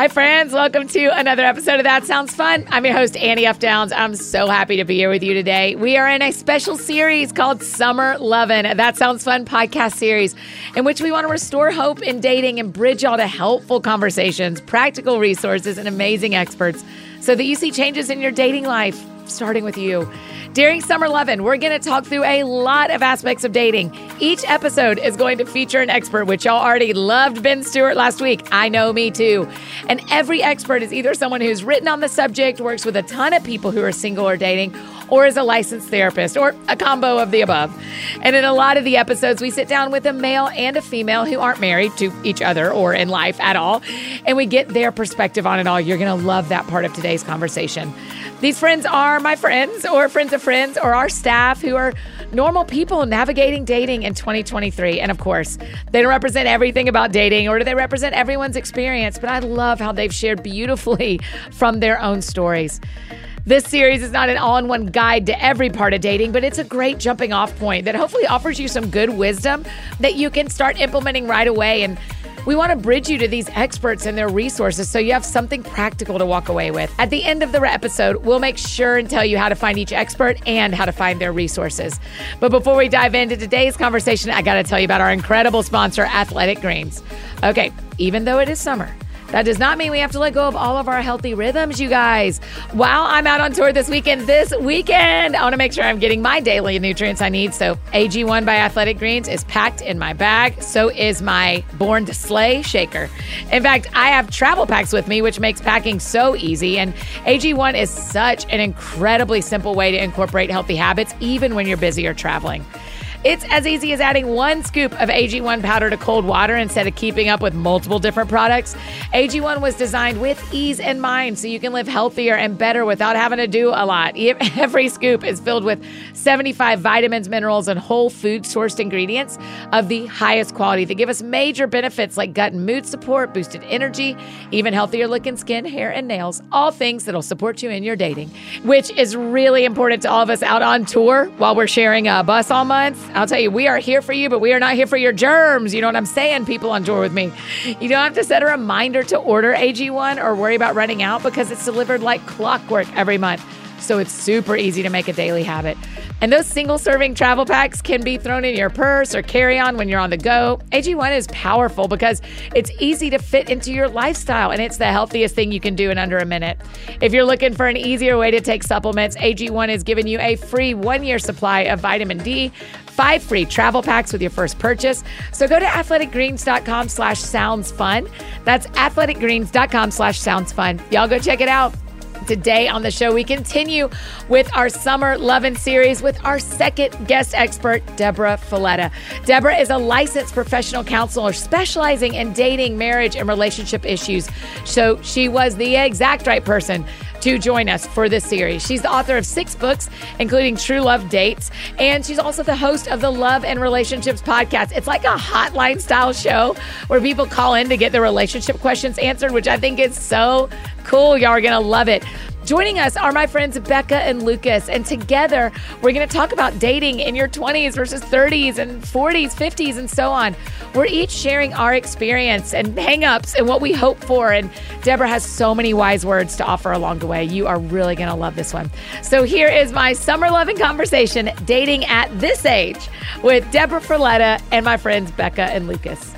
Hi, friends. Welcome to another episode of That Sounds Fun. I'm your host, Annie F. Downs. I'm so happy to be here with you today. We are in a special series called Summer Lovin', That Sounds Fun podcast series, in which we want to restore hope in dating and bridge y'all to helpful conversations, practical resources, and amazing experts so that you see changes in your dating life, starting with you. During Summer Lovin', we're going to talk through a lot of aspects of dating. Each episode is going to feature an expert, which y'all already loved Ben Stuart last week. I know, me too. And every expert is either someone who's written on the subject, works with a ton of people who are single or dating, or is a licensed therapist, or a combo of the above. And in a lot of the episodes, we sit down with a male and a female who aren't married to each other or in life at all, and we get their perspective on it all. You're going to love that part of today's conversation. These friends are my friends, or friends of friends, or our staff who are normal people navigating dating in 2023. And of course, they don't represent everything about dating or do they represent everyone's experience, but I love how they've shared beautifully from their own stories. This series is not an all in one guide to every part of dating, but it's a great jumping off point that hopefully offers you some good wisdom that you can start implementing right away and we want to bridge you to these experts and their resources so you have something practical to walk away with. At the end of the episode, we'll make sure and tell you how to find each expert and how to find their resources. But before we dive into today's conversation, I got to tell you about our incredible sponsor, Athletic Greens. Okay, even though it is summer, that does not mean we have to let go of all of our healthy rhythms, you guys. While I'm out on tour this weekend, this weekend, I want to make sure I'm getting my daily nutrients I need. So, AG1 by Athletic Greens is packed in my bag. So is my Born to Slay shaker. In fact, I have travel packs with me, which makes packing so easy. And AG1 is such an incredibly simple way to incorporate healthy habits, even when you're busy or traveling. It's as easy as adding one scoop of AG1 powder to cold water instead of keeping up with multiple different products. AG1 was designed with ease in mind so you can live healthier and better without having to do a lot. Every scoop is filled with 75 vitamins, minerals, and whole food sourced ingredients of the highest quality that give us major benefits like gut and mood support, boosted energy, even healthier looking skin, hair, and nails. All things that'll support you in your dating, which is really important to all of us out on tour while we're sharing a bus all month. I'll tell you, we are here for you, but we are not here for your germs. You know what I'm saying? People on tour with me. You don't have to set a reminder to order AG1 or worry about running out because it's delivered like clockwork every month. So it's super easy to make a daily habit. And those single serving travel packs can be thrown in your purse or carry on when you're on the go. AG1 is powerful because it's easy to fit into your lifestyle and it's the healthiest thing you can do in under a minute. If you're looking for an easier way to take supplements, AG1 is giving you a free one year supply of vitamin D, five free travel packs with your first purchase. So go to athleticgreens.com slash sounds fun. That's athleticgreens.com slash sounds fun. Y'all go check it out. Today on the show, we continue with our Summer Lovin' series with our second guest expert, Deborah Fileta. Deborah is a licensed professional counselor specializing in dating, marriage, and relationship issues. So she was the exact right person to join us for this series. She's the author of six books, including True Love Dates, and she's also the host of the Love and Relationships podcast. It's like a hotline style show where people call in to get their relationship questions answered, which I think is so cool. Y'all are going to love it. Joining us are my friends Bekah and Lucas, and together we're going to talk about dating in your 20s versus 30s and 40s, 50s, and so on. We're each sharing our experience and hangups and what we hope for. And Deborah has so many wise words to offer along the way. You are really going to love this one. So here is my Summer Lovin' conversation dating at this age with Deborah Fileta and my friends Bekah and Lucas.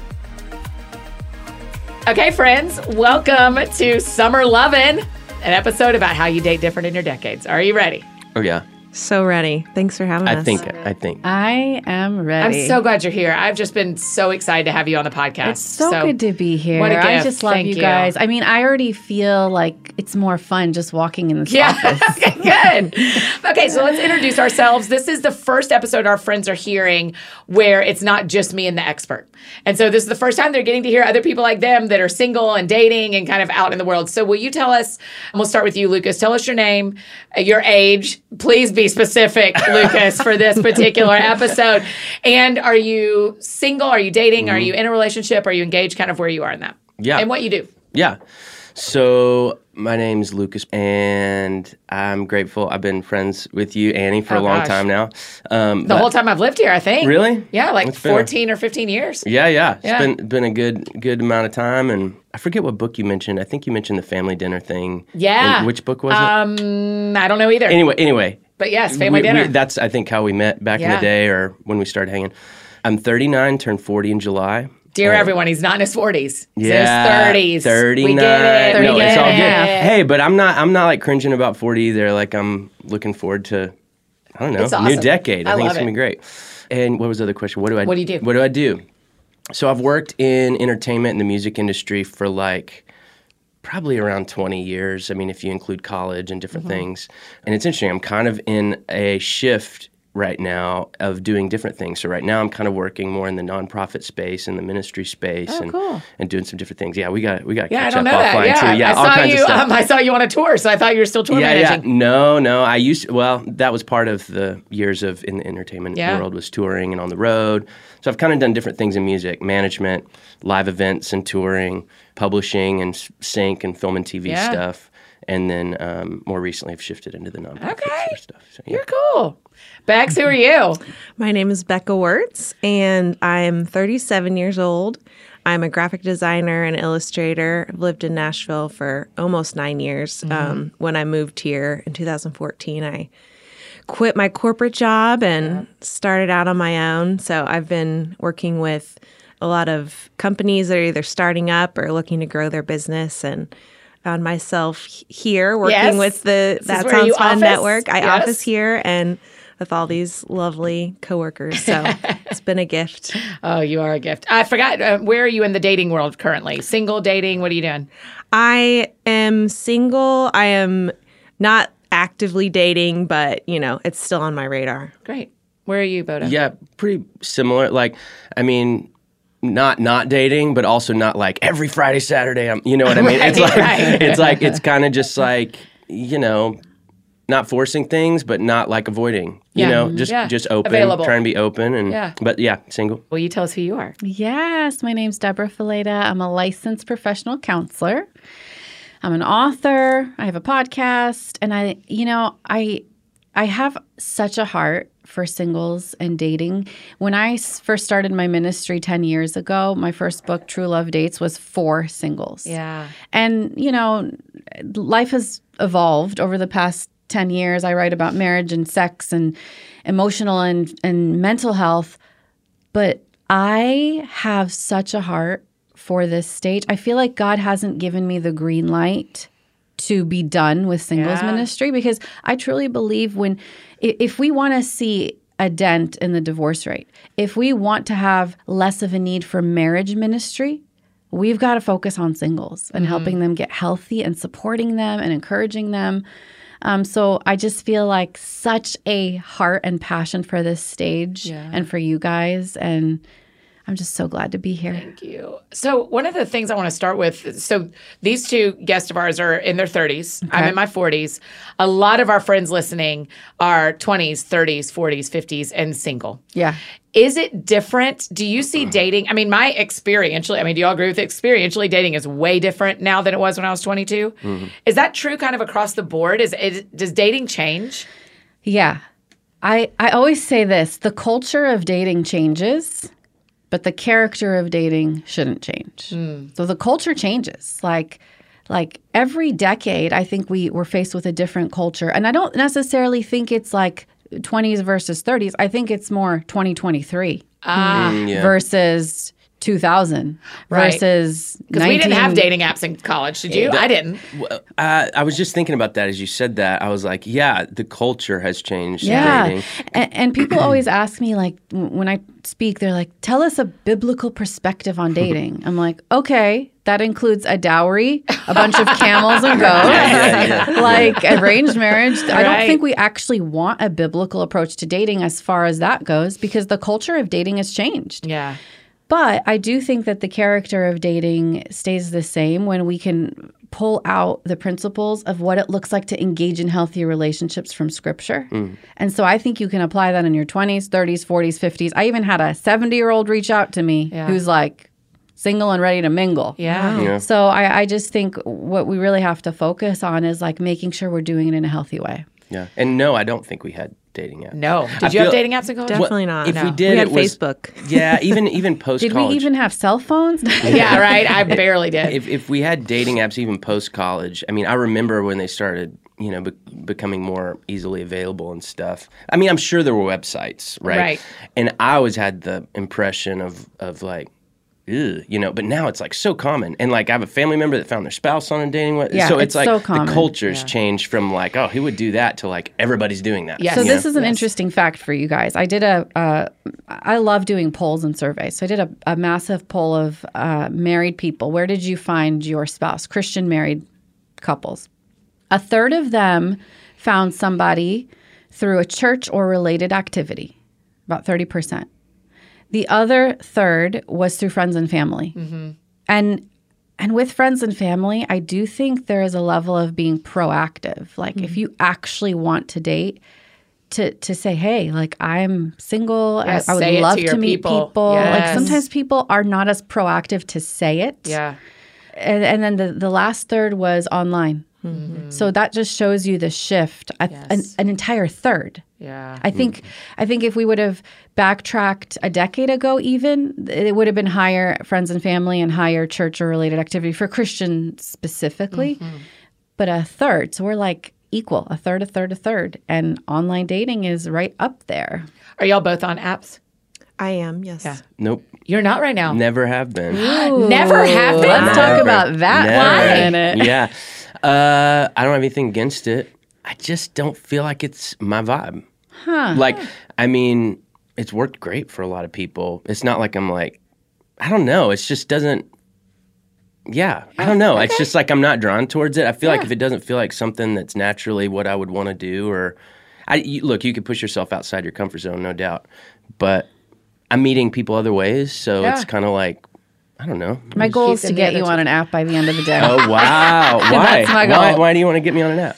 Okay, friends, welcome to Summer Lovin', an episode about how you date different in your decades. Are you ready? Oh yeah, So ready. Thanks for having I us. I think I think I am ready. I'm so glad you're here. I've just been so excited to have you on the podcast. It's so, good to be here. what a I gift. just love Thank you you. guys. I mean, I already feel like it's more fun just walking in this Yeah. office. okay, good. Okay, so let's introduce ourselves. This is the first episode our friends are hearing where it's not just me and the expert. And so this is the first time they're getting to hear other people like them that are single and dating and kind of out in the world. So will you tell us, and we'll start with you, Lucas. Tell us your name, your age. Please be specific, Lucas, for this particular episode. And are you single? Are you dating? Are you in a relationship? Are you engaged? Kind of where you are in that. Yeah. And what you do. yeah. So my name's Lucas, and I'm grateful. I've been friends with you, Annie, for Oh, a long gosh. time now. Um, The whole time I've lived here, I think. Really? Yeah, like It's been a- 14 or 15 years. yeah, yeah. It's Yeah. been been a good good amount of time, and I forget what book you mentioned. I think you mentioned the family dinner thing. Yeah. And which book was it? Um, I don't know either. Anyway, anyway. But yes, family we- we- dinner. that's I think how we met back in the day, or when we started hanging. I'm 39, turned 40 in July. Dear everyone, he's not in his 40s. He's Yeah, in his 30s. 39. We get it. No, it's all good. Hey, but I'm not. I'm not like cringing about 40 either. Like I'm looking forward to. I don't know. It's New decade. I, I think it's gonna it. be great. And what was the other question? What do I? What do you do? What do I do? So I've worked in entertainment and the music industry for like probably around 20 years. I mean, if you include college and different Mm-hmm. things. And it's interesting. I'm kind of in a shift right now of doing different things. So right now I'm kind of working more in the nonprofit space and the ministry space and Oh, cool. and doing some different things. Yeah, we got we got to Yeah, I don't up know offline that. Yeah, too. Yeah, I all saw kinds you. of stuff. Um, I saw you on a tour, so I thought you were still tour yeah, yeah. No, no. I used to, well, that was part of the years of in the entertainment Yeah. world was touring and on the road. So I've kind of done different things in music, management, live events and touring, publishing and sync and film and TV stuff. And then um, more recently, I've shifted into the nonprofit Okay. sort of stuff. So, yeah. You're cool. Bex, who are you? My name is Bekah Wirtz, and I'm 37 years old. I'm a graphic designer and illustrator. I've lived in Nashville for almost nine years. Um, when I moved here in 2014, I quit my corporate job and started out on my own. So I've been working with a lot of companies that are either starting up or looking to grow their business and found myself here working Yes. with the This is That Sounds Fun office? Network. I Yes. office here and with all these lovely coworkers. So it's been a gift. Oh, you are a gift. I forgot. Uh, where are you in the dating world currently? Single, dating? What are you doing? I am single. I am not actively dating, but you know, it's still on my radar. Great. Where are you, Boda? Yeah, pretty similar. Like, I mean, not not dating, but also not like every Friday, Saturday. I'm, you know what I mean? it's like right. it's like it's kind of just like you know, not forcing things, but not like avoiding. You Yeah. know, mm-hmm. just Yeah. just open, Available. trying to be open, and Yeah. but yeah, single. Will you tell us who you are? Yes, my name's Deborah Fileta. I'm a licensed professional counselor. I'm an author. I have a podcast, and I, you know, I, I have such a heart for singles and dating. When I first started my ministry ten years ago, my first book, True Love Dates, was for singles. Yeah. And, you know, life has evolved over the past 10 years. I write about marriage and sex and emotional and, and mental health. But I have such a heart for this stage. I feel like God hasn't given me the green light to be done with singles Yeah. ministry because I truly believe when if we want to see a dent in the divorce rate, if we want to have less of a need for marriage ministry, we've got to focus on singles and helping them get healthy and supporting them and encouraging them. Um, so I just feel like such a heart and passion for this stage and for you guys. And I'm just so glad to be here. Thank you. So, one of the things I want to start with so, these two guests of ours are in their 30s. I'm in my 40s. A lot of our friends listening are 20s, 30s, 40s, 50s, and single. Yeah. Is it different? Do you see dating? I mean, my experientially, I mean, do you all agree with it? Experientially, dating is way different now than it was when I was 22. Mm-hmm. Is that true kind of across the board? Is, is Does dating change? Yeah. I, I always say this the culture of dating changes, but the character of dating shouldn't change. So the culture changes. Like, like every decade, I think we we're faced with a different culture. And I don't necessarily think it's like 20s versus 30s. I think it's more 2023 Mm, yeah. versus 2000 Right. versus Because we didn't have dating apps in college. Did you? I didn't. Uh, I was just thinking about that as you said that. I was like, yeah, the culture has changed. Yeah. Dating. And, and people always ask me, like, when I speak, they're like, tell us a biblical perspective on dating. I'm like, okay, that includes a dowry, a bunch of camels and goats, Yeah, yeah. like arranged marriage. I don't think we actually want a biblical approach to dating as far as that goes because the culture of dating has changed. Yeah. But I do think that the character of dating stays the same when we can pull out the principles of what it looks like to engage in healthy relationships from scripture. Mm. And so I think you can apply that in your 20s, 30s, 40s, 50s. I even had a 70 year old reach out to me Yeah. who's like single and ready to mingle. Yeah. Yeah. So I, I just think what we really have to focus on is like making sure we're doing it in a healthy way. Yeah. And no, I don't think we had dating apps. No. Did I you have feel- dating apps in college? Definitely not. If we did, we had it was, Facebook. Yeah, even even post Did college. we even have cell phones? yeah, right. I barely did. if if we had dating apps even post college, I mean, I remember when they started, you know, be- becoming more easily available and stuff. I mean, I'm sure there were websites, right? Right. And I always had the impression of of like. Ew, you know, but now it's like so common, and like I have a family member that found their spouse on a dating web. Yeah, so it's it's, like so common. the culture's changed from like, oh, who would do that to like everybody's doing that. Yeah. So this know? is an Yes. interesting fact for you guys. I did a. Uh, I love doing polls and surveys. So I did a, a massive poll of uh, married people. Where did you find your spouse? Christian married couples. A third of them found somebody through a church or related activity. About thirty percent. The other third was through friends and family. Mm-hmm. And and with friends and family, I do think there is a level of being proactive. Like if mm-hmm. you actually want to date, to to say, hey, like I'm single, Yes, I, I would love to to, meet people. people. Like sometimes people are not as proactive to say it. yeah. And, and then the, the last third was online. Mm-hmm. So that just shows you the shift. A, an, an entire third. Yeah. I think I think if we would have backtracked a decade ago, even it would have been higher friends and family and higher church or related activity for Christians specifically, but a third. So we're like equal, a third, a third, a third, and online dating is right up there. Are y'all both on apps? I am, yes. Yeah. nope, You're not right now. never have been. Never have been. Let's talk about that Never. for a minute. Yeah. Uh, I don't have anything against it. I just don't feel like it's my vibe. Huh. Like, I mean, it's worked great for a lot of people. It's not like I'm like, I don't know. It just doesn't. Yeah, I don't oh, know. It's just like I'm not drawn towards it. I feel like if it doesn't feel like something that's naturally what I would want to do, or I you, look, you could push yourself outside your comfort zone, no doubt. But I'm meeting people other ways, so it's kind of like I don't know. My goal is to get you on an app by the end of the day. Oh wow! Why? That's my why? Why do you want to get me on an app?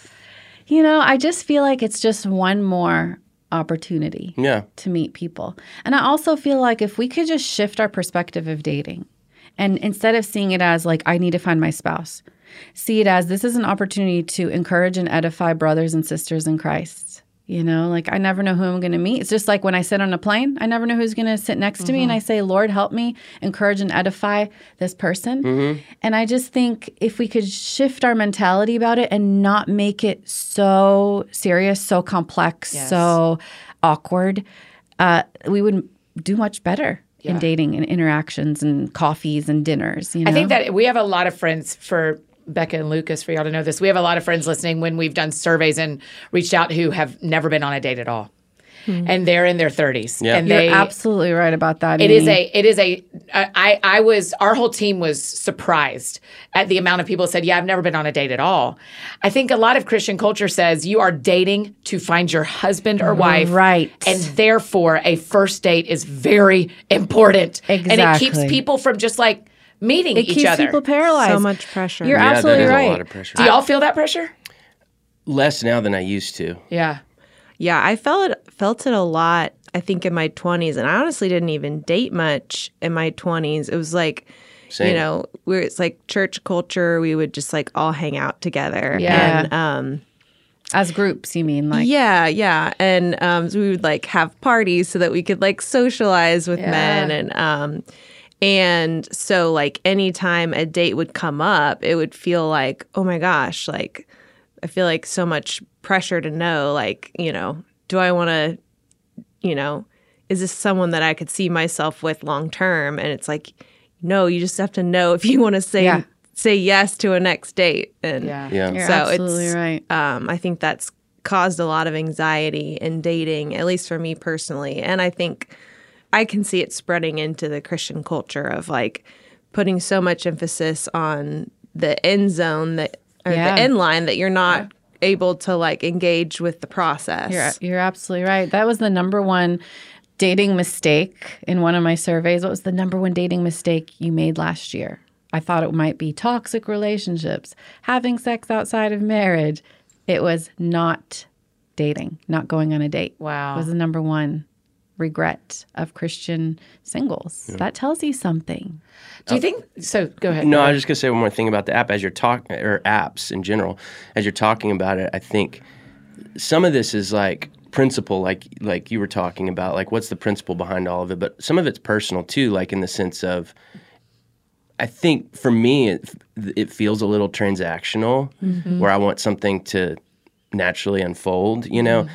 You know, I just feel like it's just one more opportunity. Yeah. to meet people. And I also feel like if we could just shift our perspective of dating and instead of seeing it as like, I need to find my spouse, see it as this is an opportunity to encourage and edify brothers and sisters in Christ. You know, like I never know who I'm going to meet. It's just like when I sit on a plane, I never know who's going to sit next to me. And I say, Lord, help me encourage and edify this person. And I just think if we could shift our mentality about it and not make it so serious, so complex, Yes. so awkward, uh, we would do much better Yeah. in dating and interactions and coffees and dinners. You know? I think that we have a lot of friends for Bekah and Lucas, for y'all to know this. We have a lot of friends listening when we've done surveys and reached out who have never been on a date at all. Hmm. and they're in their 30s. Yeah. And You're they absolutely right about that. it is Amy. a it is a uh, I I was our whole team was surprised at the amount of people said, "Yeah, I've never been on a date at all." I think a lot of Christian culture says you are dating to find your husband or wife. Right. And therefore a first date is very important. And it keeps people from just like meeting it each keeps other. people paralyzed. So much pressure. You're Yeah, absolutely that is right. a lot of pressure. Do y'all feel that pressure? Less now than I used to. Yeah. Yeah, I felt it felt it a lot. I think in my twenties, and I honestly didn't even date much in my twenties. It was like, Same. you know, where it's like church culture. We would just like all hang out together. Yeah. and um, As groups, you mean like yeah, yeah, and um, so we would like have parties so that we could like socialize with men, and um, and so like anytime a date would come up, it would feel like, oh my gosh, like I feel like so much pressure to know, like you know, do I want to, you know, is this someone that I could see myself with long term? And it's like, no, you just have to know if you want to say Yeah. say yes to a next date, and Yeah. Yeah. You're So absolutely it's- right. um, I think that's caused a lot of anxiety in dating, at least for me personally. And I think I can see it spreading into the Christian culture of like putting so much emphasis on the end zone that or Yeah. the end line that you're not able to like engage with the process. You're, you're absolutely right. That was the number one dating mistake in one of my surveys. What was the number one dating mistake you made last year? I thought it might be toxic relationships, having sex outside of marriage. It was not dating, not going on a date. Wow. was the number one regret of Christian singles. That tells you something. Do you uh, think so go ahead. No, I was just gonna say one more thing about the app as you're talking or apps in general. As you're talking about it, I think some of this is like principle, like like you were talking about, like what's the principle behind all of it. But some of it's personal too, like in the sense of, I think for me, it, it feels a little transactional, mm-hmm. where I want something to naturally unfold, you know. Mm-hmm.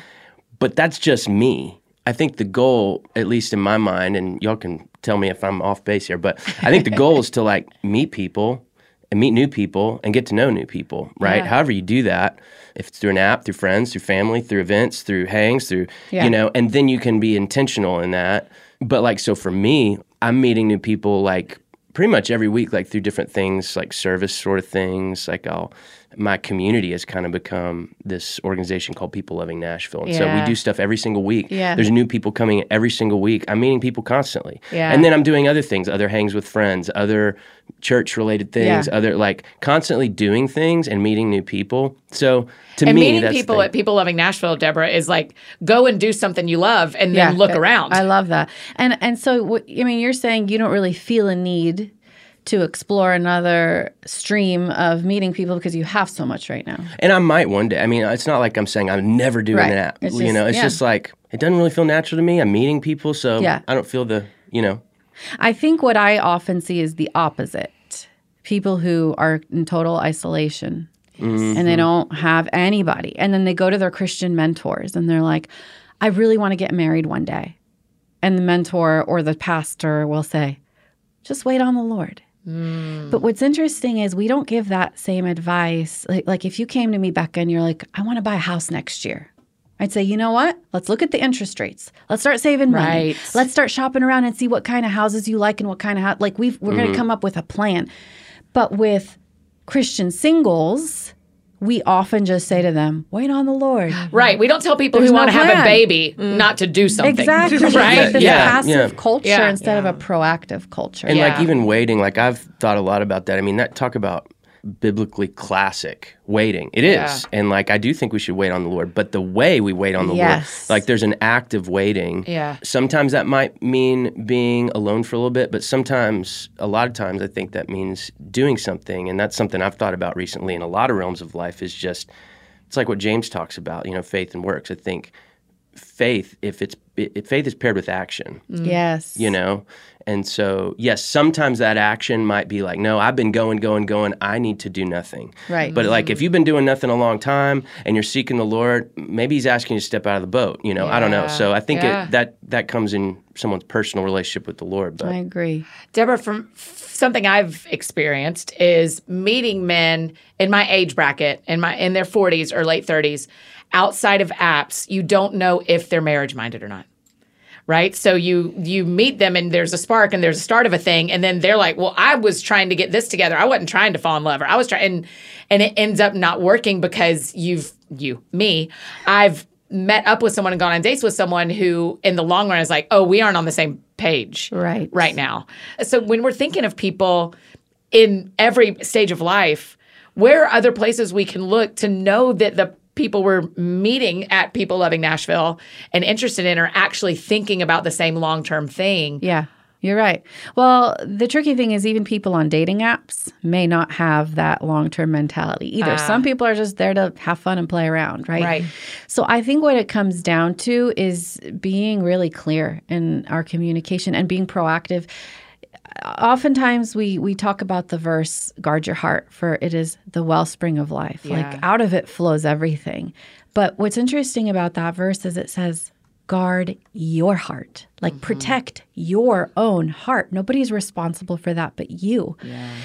But that's just me. I think the goal, at least in my mind, and y'all can tell me if I'm off base here, but I think the goal is to like meet people and meet new people and get to know new people, right? However you do that, if it's through an app, through friends, through family, through events, through hangs, through Yeah. you know, and then you can be intentional in that. But like so for me, I'm meeting new people like pretty much every week, like through different things, like service sort of things. Like I'll my community has kind of become this organization called People Loving Nashville. And so we do stuff every single week. Yeah. There's new people coming every single week. I'm meeting people constantly. Yeah. And then I'm doing other things, other hangs with friends, other church related things, Yeah. other like constantly doing things and meeting new people. So to and me, meeting that's the people thing. at People Loving Nashville, Deborah, is like go and do something you love and then look around. I love that. And and so I mean, you're saying you don't really feel a need to explore another stream of meeting people because you have so much right now. And I might one day. I mean, it's not like I'm saying I'm never doing Right. that. It's you just- know, it's yeah. just like it doesn't really feel natural to me. I'm meeting people, so Yeah. I don't feel the you know. I think what I often see is the opposite. People who are in total isolation mm-hmm. and they don't have anybody. And then they go to their Christian mentors and they're like, I really want to get married one day. And the mentor or the pastor will say, just wait on the Lord. Mm. But what's interesting is we don't give that same advice. Like, like if you came to me, Bekah, and you're like, I want to buy a house next year. I'd say, you know what? Let's look at the interest rates. Let's start saving money. Right. Let's start shopping around and see what kind of houses you like and what kind of house. Like we've, we're going to mm-hmm. come up with a plan. But with Christian singles, we often just say to them, "Wait on the Lord." right. We don't tell people There's who want to have a plan. baby mm. not to do something. Exactly. Right. like this Yeah, passive yeah. culture Yeah. instead of a proactive culture. And like even waiting, like I've thought a lot about that. I mean, that talk about biblically classic waiting. It is. Yeah. And like I do think we should wait on the Lord, but the way we wait on the Yes. Lord, like there's an act of waiting. Yeah. Sometimes that might mean being alone for a little bit, but sometimes a lot of times I think that means doing something and that's something I've thought about recently in a lot of realms of life is just it's like what James talks about, you know, faith and works. I think faith if it's it, faith is paired with action mm-hmm. yes. you know And so, yes, sometimes that action might be like, no, I've been going, going, going. I need to do nothing. Right. But like, if mm-hmm. you've been doing nothing a long time and you're seeking the Lord, maybe He's asking you to step out of the boat. You know, I don't know. So I think Yeah. it, that that comes in someone's personal relationship with the Lord. But I agree. Deborah, from something I've experienced is meeting men in my age bracket, in my in their 40s or late 30s, outside of apps. You don't know if they're marriage minded or not. Right, so you you meet them and there's a spark and there's a start of a thing, and then they're like, "Well, I was trying to get this together. I wasn't trying to fall in love, or I was trying," and and it ends up not working because you've you me, I've met up with someone and gone on dates with someone who, in the long run, is like, "Oh, we aren't on the same page." Right. right now. So when we're thinking of people in every stage of life, where are other places we can look to know that the people we're meeting at People Loving Nashville and interested in are actually thinking about the same long term thing? Yeah, you're right. Well, the tricky thing is, even people on dating apps may not have that long term mentality either. Ah. Some people are just there to have fun and play around, right? Right. So I think what it comes down to is being really clear in our communication and being proactive. Oftentimes we we talk about the verse guard your heart for it is the wellspring of life. Yeah. Like out of it flows everything. But what's interesting about that verse is it says guard your heart. Like mm-hmm. protect your own heart. Nobody's responsible for that but you.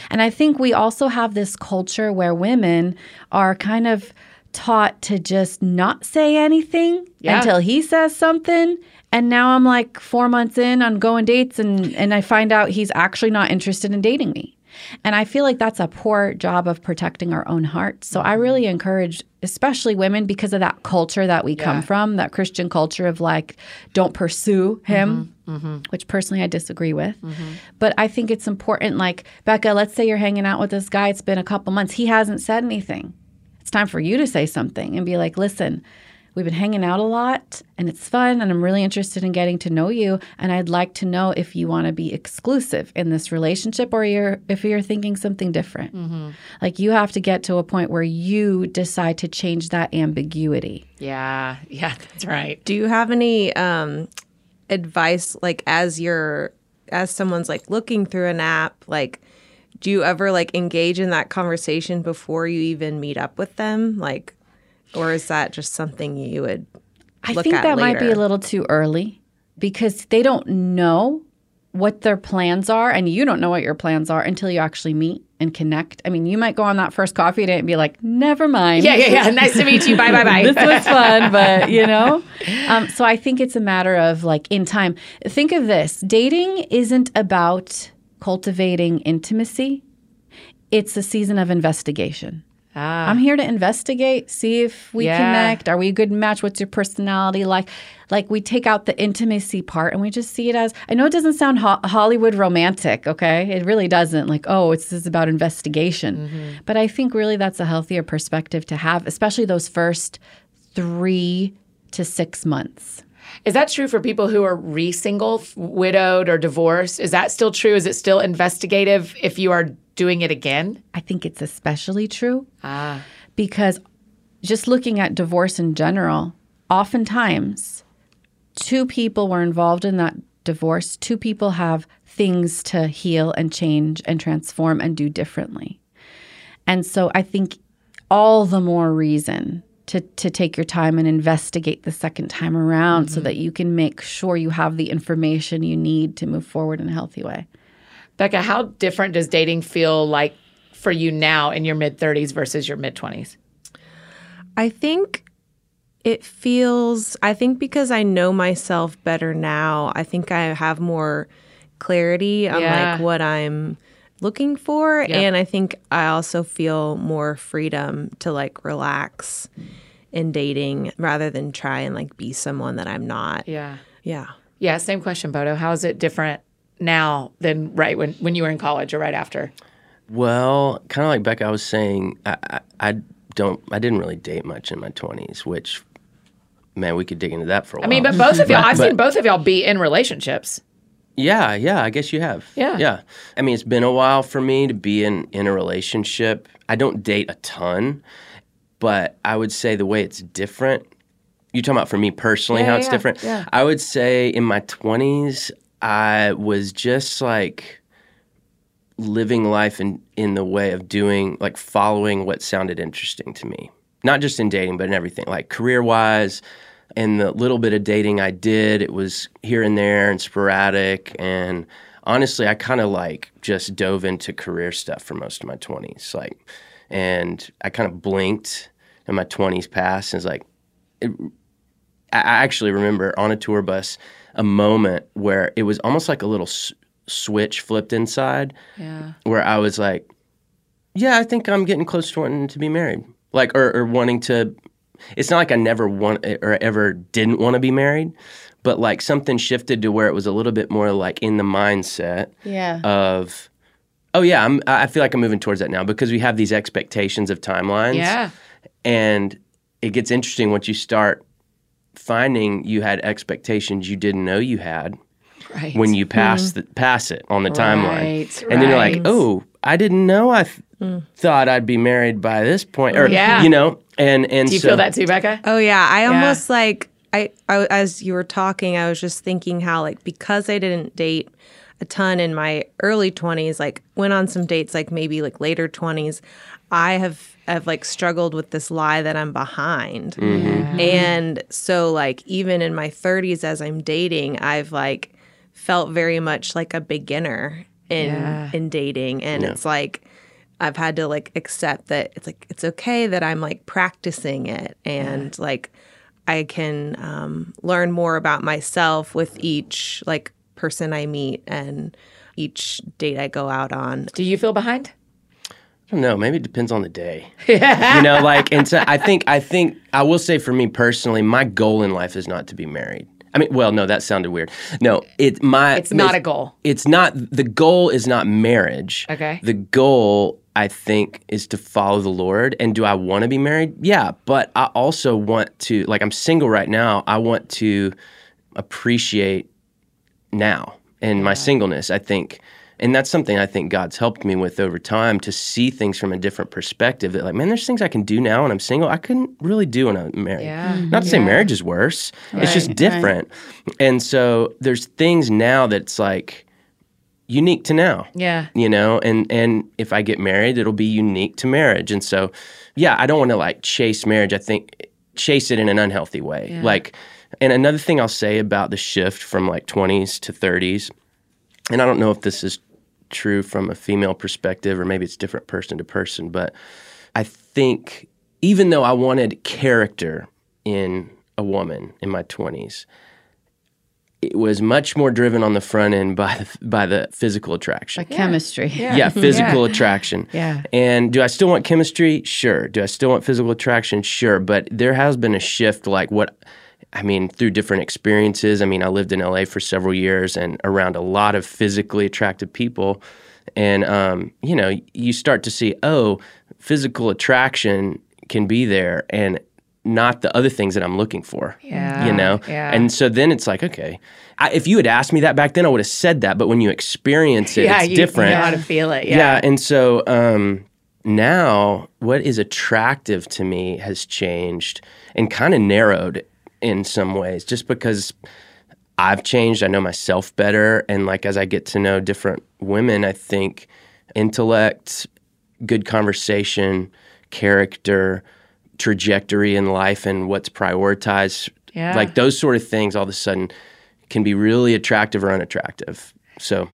And I think we also have this culture where women are kind of taught to just not say anything Yeah. until he says something. And now I'm like four months in on going dates and, and I find out he's actually not interested in dating me. And I feel like that's a poor job of protecting our own hearts. So I mm-hmm. really encourage, especially women, because of that culture that we come from, that Christian culture of like, don't pursue him, mm-hmm. Mm-hmm. which personally I disagree with. But I think it's important, like, Bekah, let's say you're hanging out with this guy, it's been a couple months, he hasn't said anything. It's time for you to say something and be like, listen, we've been hanging out a lot and it's fun and I'm really interested in getting to know you and I'd like to know if you want to be exclusive in this relationship or you're if you're thinking something different. Like you have to get to a point where you decide to change that ambiguity. Yeah, yeah, that's right. Do you have any um, advice, like as you're as someone's like looking through an app, like do you ever like engage in that conversation before you even meet up with them, like, or is that just something you would? I think at that might be a little too early because they don't know what their plans are and you don't know what your plans are until you actually meet and connect. I mean, you might go on that first coffee date and be like, "Never mind." Yeah, yeah, yeah. Nice to meet you. Bye, bye, bye. this was fun, but you know. Um, so I think it's a matter of like in time. Think of this: dating isn't about cultivating intimacy. It's a season of investigation. Ah. I'm here to investigate, see if we Yeah. connect. Are we a good match? What's your personality like? Like we take out the intimacy part and we just see it as. I know it doesn't sound ho- Hollywood romantic, okay? It really doesn't. Like, oh, it's this is about investigation. But I think really that's a healthier perspective to have, especially those first three to six months. Is that true for people who are re-single, widowed, or divorced? Is that still true? Is it still investigative if you are doing it again? I think it's especially true Ah, because just looking at divorce in general, oftentimes two people were involved in that divorce. Two people have things to heal and change and transform and do differently. And so I think all the more reason to, to take your time and investigate the second time around so mm-hmm. that you can make sure you have the information you need to move forward in a healthy way. Bekah, how different does dating feel like for you now in your mid 30s versus your mid 20s? I think it feels, I think because I know myself better now, I think I have more clarity on Yeah. like what I'm looking for. And I think I also feel more freedom to like relax in dating rather than try and like be someone that I'm not. Yeah. Yeah. Yeah, same question, Bodo. How is it different now than right when, when you were in college or right after? Well, kind of like Bekah, I was saying, I, I, I don't, I didn't really date much in my twenties, which, man, we could dig into that for a while. I mean, but both of y'all, I've But- seen both of y'all be in relationships. Yeah, yeah, I guess you have. Yeah. Yeah. I mean, it's been a while for me to be in in a relationship. I don't date a ton, but I would say the way it's different. You talking about for me personally Yeah, how it's yeah, different? yeah. I would say in my 20s I was just like living life in in the way of doing like following what sounded interesting to me. Not just in dating, but in everything, like career wise. And the little bit of dating I did, it was here and there and sporadic. And honestly, I kind of like just dove into career stuff for most of my 20s. Like, and I kind of blinked and my 20s passed and it's like, it, I I actually remember on a tour bus a moment where it was almost like a little s- switch flipped inside Yeah. where I was like, yeah, I think I'm getting close to wanting to be married. Like, or, or wanting to, it's not like I never want or ever didn't want to be married, but like something shifted to where it was a little bit more like in the mindset Yeah. of, oh yeah, I'm, I feel like I'm moving towards that now because we have these expectations of timelines. Yeah. And it gets interesting once you start finding you had expectations you didn't know you had Right. when you hmm. pass the, pass it on the timeline. Right, And then you're like, "Oh, I didn't know I th- hmm. thought I'd be married by this point." Or Yeah. you know, and and Do you so, feel that too, Bekah? Oh yeah, I almost like I, I as you were talking, I was just thinking how like because I didn't date a ton in my early 20s, like went on some dates like maybe like later 20s, I have have like struggled with this lie that I'm behind. Mm-hmm. And so like even in my 30s as I'm dating, I've like felt very much like a beginner in Yeah. in dating and it's like I've had to like accept that it's like it's okay that I'm like practicing it and like I can um, learn more about myself with each like person I meet and each date I go out on. Do you feel behind? I don't know. Maybe it depends on the day. you know, like, and so I think, I think, I will say for me personally, my goal in life is not to be married. I mean, well, no, that sounded weird. No, it my It's not a goal. It's not the goal is not marriage. Okay. The goal I think is to follow the Lord. And do I want to be married? Yeah, but I also want to like I'm single right now. I want to appreciate now and my singleness. I think and that's something I think God's helped me with over time to see things from a different perspective. That like, man, there's things I can do now when I'm single I couldn't really do when I'm married. Yeah. Mm-hmm. Not to say marriage is worse. right. it's just Right, different. And so there's things now that's like unique to now. Yeah. You know, and and if I get married, it'll be unique to marriage. And so yeah, I don't want to like chase marriage. I think chase it in an unhealthy way. Like and another thing I'll say about the shift from like 20s to 30s, and I don't know if this is true from a female perspective or maybe it's different person to person, but I think even though I wanted character in a woman in my 20s, it was much more driven on the front end by the, by the physical attraction. Chemistry. Yeah, physical attraction. Yeah. And do I still want chemistry? Sure. Do I still want physical attraction? Sure. But there has been a shift, like what, I mean, through different experiences. I mean, I lived in LA for several years and around a lot of physically attractive people. And, um, you know, you start to see, oh, physical attraction can be there and not the other things that I'm looking for. Yeah, You know? yeah. And so then it's like, okay. I, if you had asked me that back then, I would have said that. But when you experience it, yeah, it's you, different. You know how to feel it. Yeah. Yeah. and so um, now what is attractive to me has changed and kind of narrowed in some ways, just because I've changed. I know myself better, and like as I get to know different women, I think intellect, good conversation, character, trajectory in life, and what's prioritized, Yeah. like those sort of things, all of a sudden can be really attractive or unattractive. So.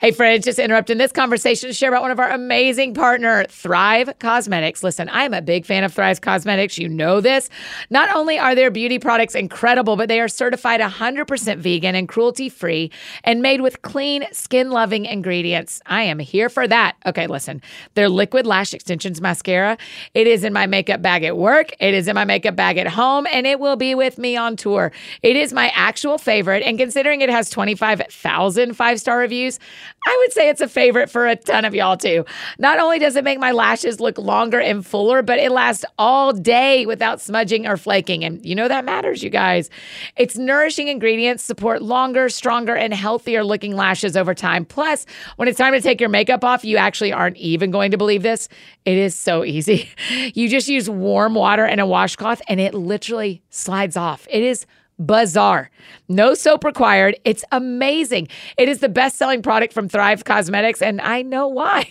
Hey, friends, just interrupting this conversation to share about one of our amazing partner, Thrive Causemetics. Listen, I'm a big fan of Thrive Causemetics. You know this. Not only are their beauty products incredible, but they are certified 100% vegan and cruelty free and made with clean, skin loving ingredients. I am here for that. Okay, listen, their liquid lash extensions mascara, it is in my makeup bag at work, it is in my makeup bag at home, and it will be with me on tour. It is my actual favorite, and considering it has 25,000 five star reviews, I would say it's a favorite for a ton of y'all too. Not only does it make my lashes look longer and fuller, but it lasts all day without smudging or flaking. And you know that matters, you guys. Its nourishing ingredients support longer, stronger, and healthier looking lashes over time. Plus, when it's time to take your makeup off, you actually aren't even going to believe this. It is so easy. You just use warm water and a washcloth, and it literally slides off. It is bizarre. No soap required. It's amazing. It is the best selling product from Thrive Causemetics, and I know why.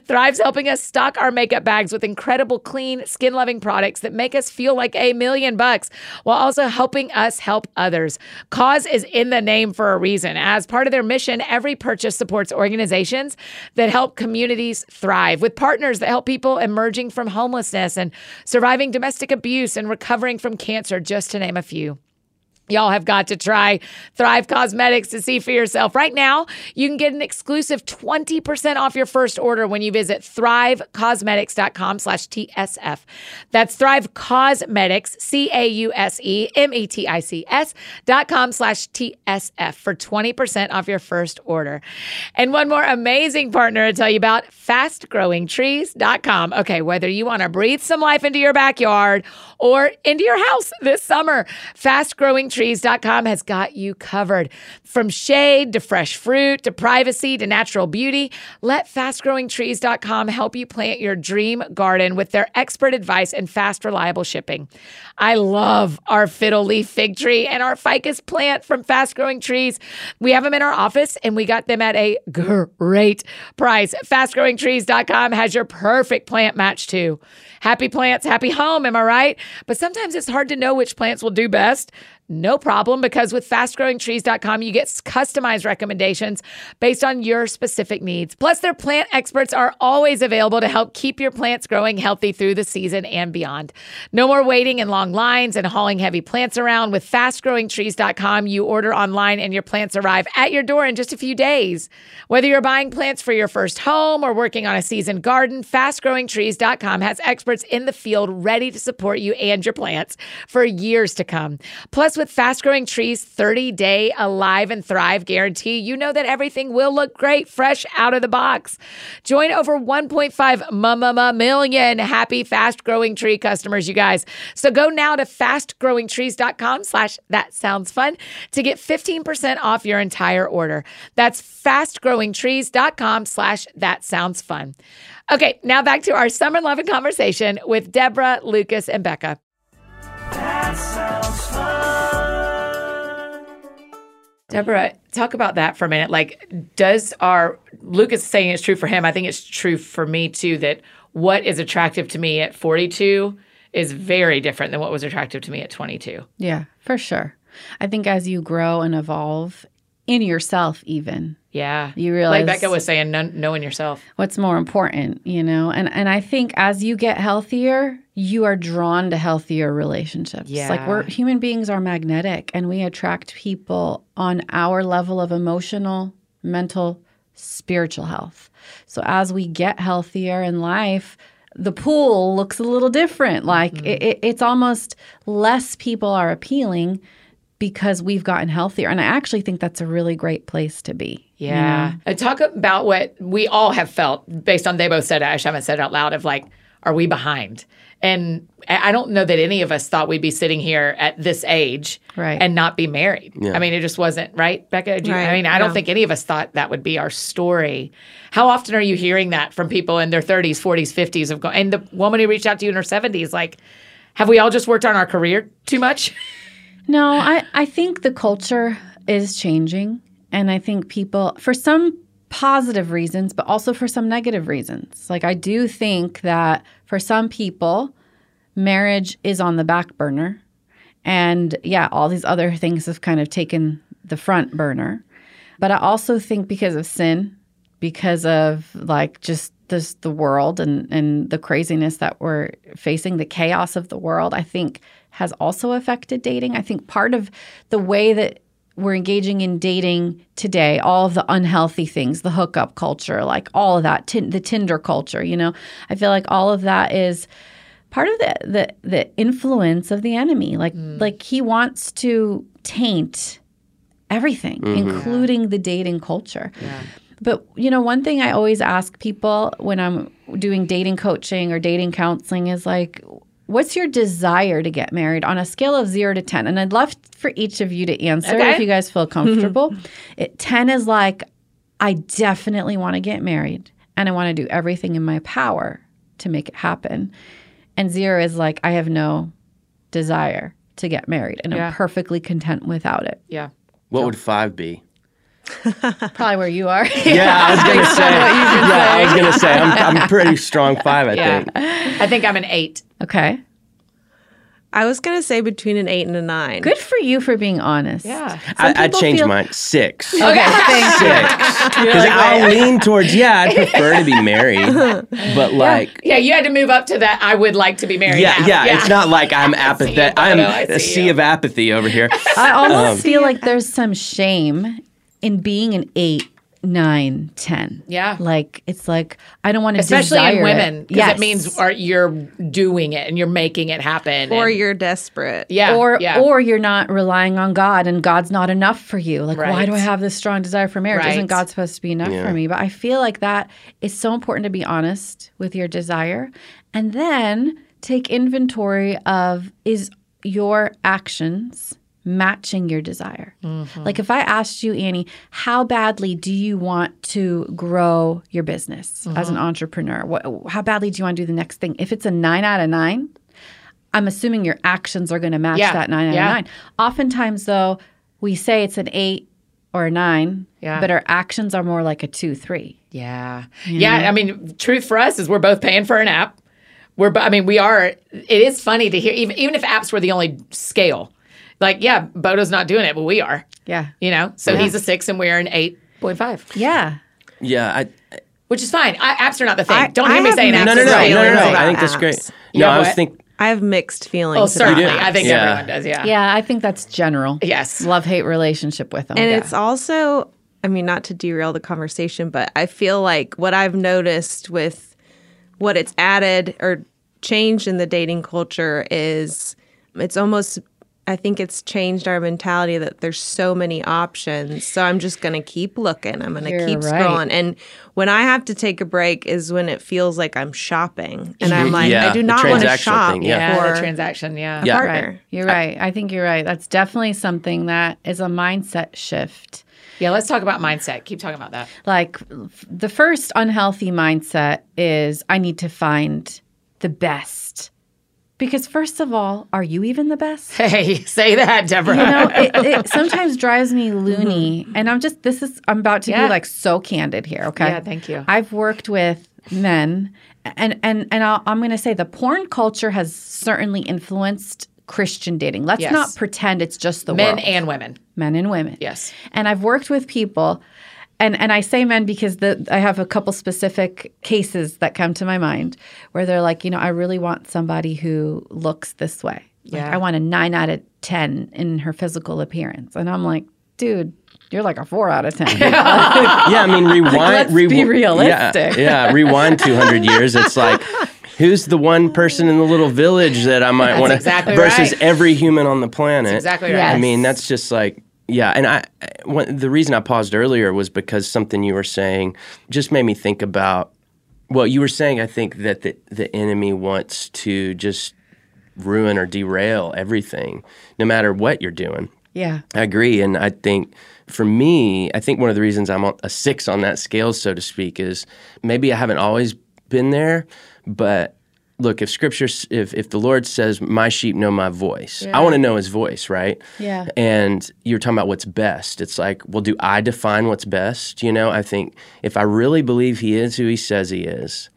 Thrive's helping us stock our makeup bags with incredible, clean, skin loving products that make us feel like a million bucks while also helping us help others. Cause is in the name for a reason. As part of their mission, every purchase supports organizations that help communities thrive with partners that help people emerging from homelessness and surviving domestic abuse and recovering from cancer, just to name a few. Y'all have got to try Thrive Causemetics to see for yourself. Right now, you can get an exclusive 20% off your first order when you visit thrivecausemetics.com slash TSF. That's Thrive Causemetics, C-A-U-S-E-M-E-T-I-C-S dot com slash TSF for 20% off your first order. And one more amazing partner to tell you about, fastgrowingtrees.com. Okay, whether you want to breathe some life into your backyard or into your house this summer, fastgrowingtrees.com has got you covered. From shade to fresh fruit to privacy to natural beauty, let fastgrowingtrees.com help you plant your dream garden with their expert advice and fast, reliable shipping. I love our fiddle leaf fig tree and our ficus plant from Fast Growing Trees. We have them in our office and we got them at a great price. FastGrowingTrees.com has your perfect plant match too. Happy plants, happy home, am I right? But sometimes it's hard to know which plants will do best. No problem, because with fastgrowingtrees.com, you get customized recommendations based on your specific needs. Plus, their plant experts are always available to help keep your plants growing healthy through the season and beyond. No more waiting in long lines and hauling heavy plants around. With fastgrowingtrees.com, you order online and your plants arrive at your door in just a few days. Whether you're buying plants for your first home or working on a seasoned garden, fastgrowingtrees.com has experts in the field ready to support you and your plants for years to come. Plus, with Fast Growing Trees 30 day Alive and Thrive guarantee, you know that everything will look great fresh out of the box. Join over 1.5 million happy fast growing tree customers, you guys. So go now to fastgrowingtrees.com slash that sounds fun to get 15% off your entire order. That's fastgrowingtrees.com slash that sounds fun. Okay, now back to our Summer Lovin' conversation with Debra, Lucas, and Bekah. Debra, talk about that for a minute. Like, does our Lucas is saying it's true for him? I think it's true for me too. That what is attractive to me at 42 is very different than what was attractive to me at 22. Yeah, for sure. I think as you grow and evolve in yourself, even Yeah, You realize- like Bekah was saying, knowing yourself. what's more important, you know? And and I think as you get healthier, you are drawn to healthier relationships. Yeah. Like we're human beings are magnetic and we attract people on our level of emotional, mental, spiritual health. So as we get healthier in life, the pool looks a little different. Like it, it, it's almost less people are appealing because we've gotten healthier. And I actually think that's a really great place to be. you Yeah. know? Uh, Talk about what we all have felt based on they both said. I haven't said it out loud of like, are we behind? And I I don't know that any of us thought we'd be sitting here at this age Right. and not be married. Yeah. I mean, it just wasn't, right, Bekah? Do you- I mean, I don't yeah. think any of us thought that would be our story. How often are you hearing that from people in their 30s, 40s, 50s of going, and the woman who reached out to you in her 70s, like, have we all just worked on our career too much? No, I, I think the culture is changing. And I think people, for some positive reasons, but also for some negative reasons. Like, I do think that for some people, marriage is on the back burner. And yeah, all these other things have kind of taken the front burner. But I also think because of sin, because of like just this the world and and the craziness that we're facing, the chaos of the world, I think has also affected dating. I think part of the way that we're engaging in dating today, all of the unhealthy things, the hookup culture, like all of that, tin the Tinder culture, you know, I feel like all of that is part of the the, the influence of the enemy. Like mm. like he wants to taint everything, mm-hmm. including the dating culture. but you know, one thing I always ask people when I'm doing dating coaching or dating counseling is like, what's your desire to get married on a scale of zero to 10? And I'd love for each of you to answer Okay. if you guys feel comfortable. it, 10 is like, I definitely want to get married and I want to do everything in my power to make it happen. And zero is like, I have no desire to get married and Yeah. I'm perfectly content without it. Yeah. What would five be? Probably where you are. Yeah, I was gonna say. Yeah, I was gonna say. I'm, I'm pretty strong five. I Yeah. think. I think I'm an eight. okay. I was gonna say between an eight and a nine. Good for you for being honest. Yeah. I, I'd people change feel- mine six. Okay, thank you. Six. Because I'll lean towards. Yeah, I'd prefer to be married, but like. Yeah, you had to move up to that. I would like to be married. Yeah, half. yeah, It's not like I'm apathetic. I'm Bono, I a see sea you. of apathy over here. I Um, almost feel like there's some shame in being an eight, nine, ten. Yeah. Like it's like I don't want to be. Especially in women, It. because it means are, you're doing it and you're making it happen. or and- you're desperate. yeah, or yeah. or you're not relying on God and God's not enough for you. Like why do I have this strong desire for marriage? Right. Isn't God supposed to be enough Yeah. for me? But I feel like that is so important to be honest with your desire and then take inventory of is your actions matching your desire. Mm-hmm. Like if I asked you Annie, how badly do you want to grow your business as Mm-hmm. an entrepreneur? What, how badly do you want to do the next thing? If it's a 9 out of 9, I'm assuming your actions are going to match Yeah, that nine out yeah. of nine. Oftentimes, though, we say it's an eight or a nine, Yeah. but our actions are more like a two, three. Yeah. Yeah. I mean, truth for us is we're both paying for an app. We're, I mean, we are, it is funny to hear, even, even if apps were the only scale, like, yeah, Bodo's not doing it, but we are, Yeah. you know? So he's a six and we're an 8.5, Yeah. Yeah, I, which is fine. I, apps are not the thing. I- Don't I hear me saying apps no, no, no, the no, thing. no, no. I think that's great. You No, I was thinking. I have mixed feelings. Oh, about certainly. apps. I think Yeah. everyone does. Yeah. Yeah. I think that's general. Yes. Love hate relationship with them. And it's also, I mean, not to derail the conversation, but I feel like what I've noticed with what it's added or changed in the dating culture is it's almost, I think it's changed our mentality that there's so many options. So I'm just going to keep looking. I'm going to keep right. scrolling. And when I have to take a break is when it feels like I'm shopping. And I'm like, Yeah, I do not want to shop thing, yeah. Yeah, for the transaction. Yeah. Yeah. partner. Right. You're right. I think you're right. That's definitely something that is a mindset shift. Yeah. Let's talk about mindset. Keep talking about that. Like the first unhealthy mindset is I need to find the best. Because first of all, are you even the best? Hey, say that, Debra. You know, it, it sometimes drives me mm-hmm. loony. And I'm just, this is, I'm about to Yeah. be like so candid here. Okay. Yeah, thank you. I've worked with men, and, and, and I'll, I'm going to say the porn culture has certainly influenced Christian dating. Let's Yes. not pretend it's just the Men world. and women. men and women. Yes. And I've worked with people, and, and I say men because the, I have a couple specific cases that come to my mind where they're like, you know, I really want somebody who looks this way. Like, Yeah. I want a nine out of 10 in her physical appearance. And I'm like, dude, you're like a four out of 10. Yeah, I mean, rewind. let's be realistic. Yeah, yeah, rewind 200 years. It's like, who's the one person in the little village that I might want to exactly versus right. every human on the planet? exactly right. Yes. I mean, that's just like, yeah. And I, one, the reason I paused earlier was because something you were saying just made me think about. Well, you were saying, I think that the the enemy wants to just ruin or derail everything, no matter what you're doing. yeah. I agree, and I think for me, I think one of the reasons I'm a six on that scale, so to speak, is maybe I haven't always been there, but look, if Scripture, if if the Lord says, "My sheep know my voice," I want to know His voice, right? Yeah. And you're talking about what's best. It's like, well, do I define what's best? You know, I think if I really believe He is who He says He is,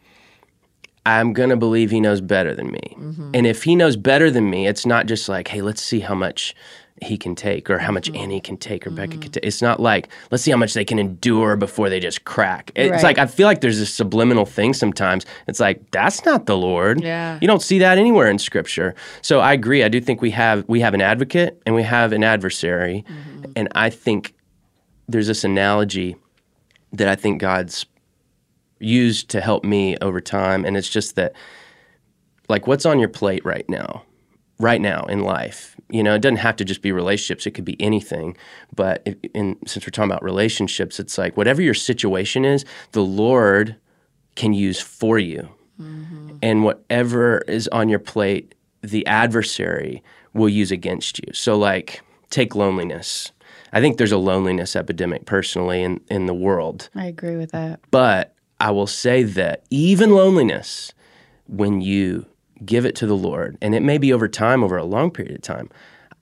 I'm going to believe he knows better than me. Mm-hmm. And if he knows better than me, it's not just like, hey, let's see how much he can take or how much mm-hmm. Annie can take or Bekah can mm-hmm. take. It's not like, let's see how much they can endure before they just crack. It's Right. like, I feel like there's this subliminal thing sometimes. It's like, that's not the Lord. Yeah. You don't see that anywhere in scripture. So I agree. I do think we have we have an advocate and we have an adversary. Mm-hmm. And I think there's this analogy that I think God's used to help me over time and it's just that like what's on your plate right now right now in life. You know, it doesn't have to just be relationships, it could be anything. But if, in, since we're talking about relationships, it's like whatever your situation is, the Lord can use for you. Mm-hmm. And whatever is on your plate, the adversary will use against you. So, like, take loneliness. I think there's a loneliness epidemic personally in, in the world. I agree with that. But I will say that even loneliness, when you give it to the Lord, and it may be over time, over a long period of time,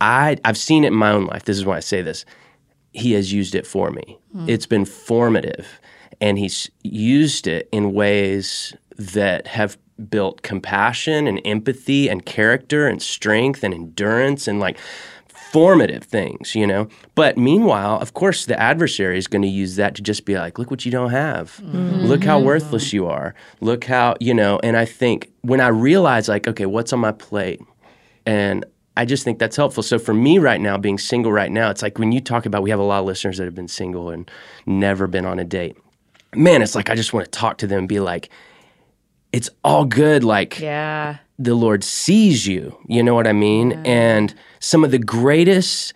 I, I've seen it in my own life. This is why I say this. He has used it for me. Hmm. It's been formative, and He's used it in ways that have built compassion and empathy and character and strength and endurance and like formative things, you know. But meanwhile, of course, the adversary is going to use that to just be like, look what you don't have. Mm-hmm. Look how worthless you are. Look how, you know, and I think when I realize, like, okay, what's on my plate? And I just think that's helpful. So for me right now, being single right now, it's like when you talk about, we have a lot of listeners that have been single and never been on a date. Man, it's like I just want to talk to them and be like, it's all good. Like, Yeah. the Lord sees you. You know what I mean? And some of the greatest,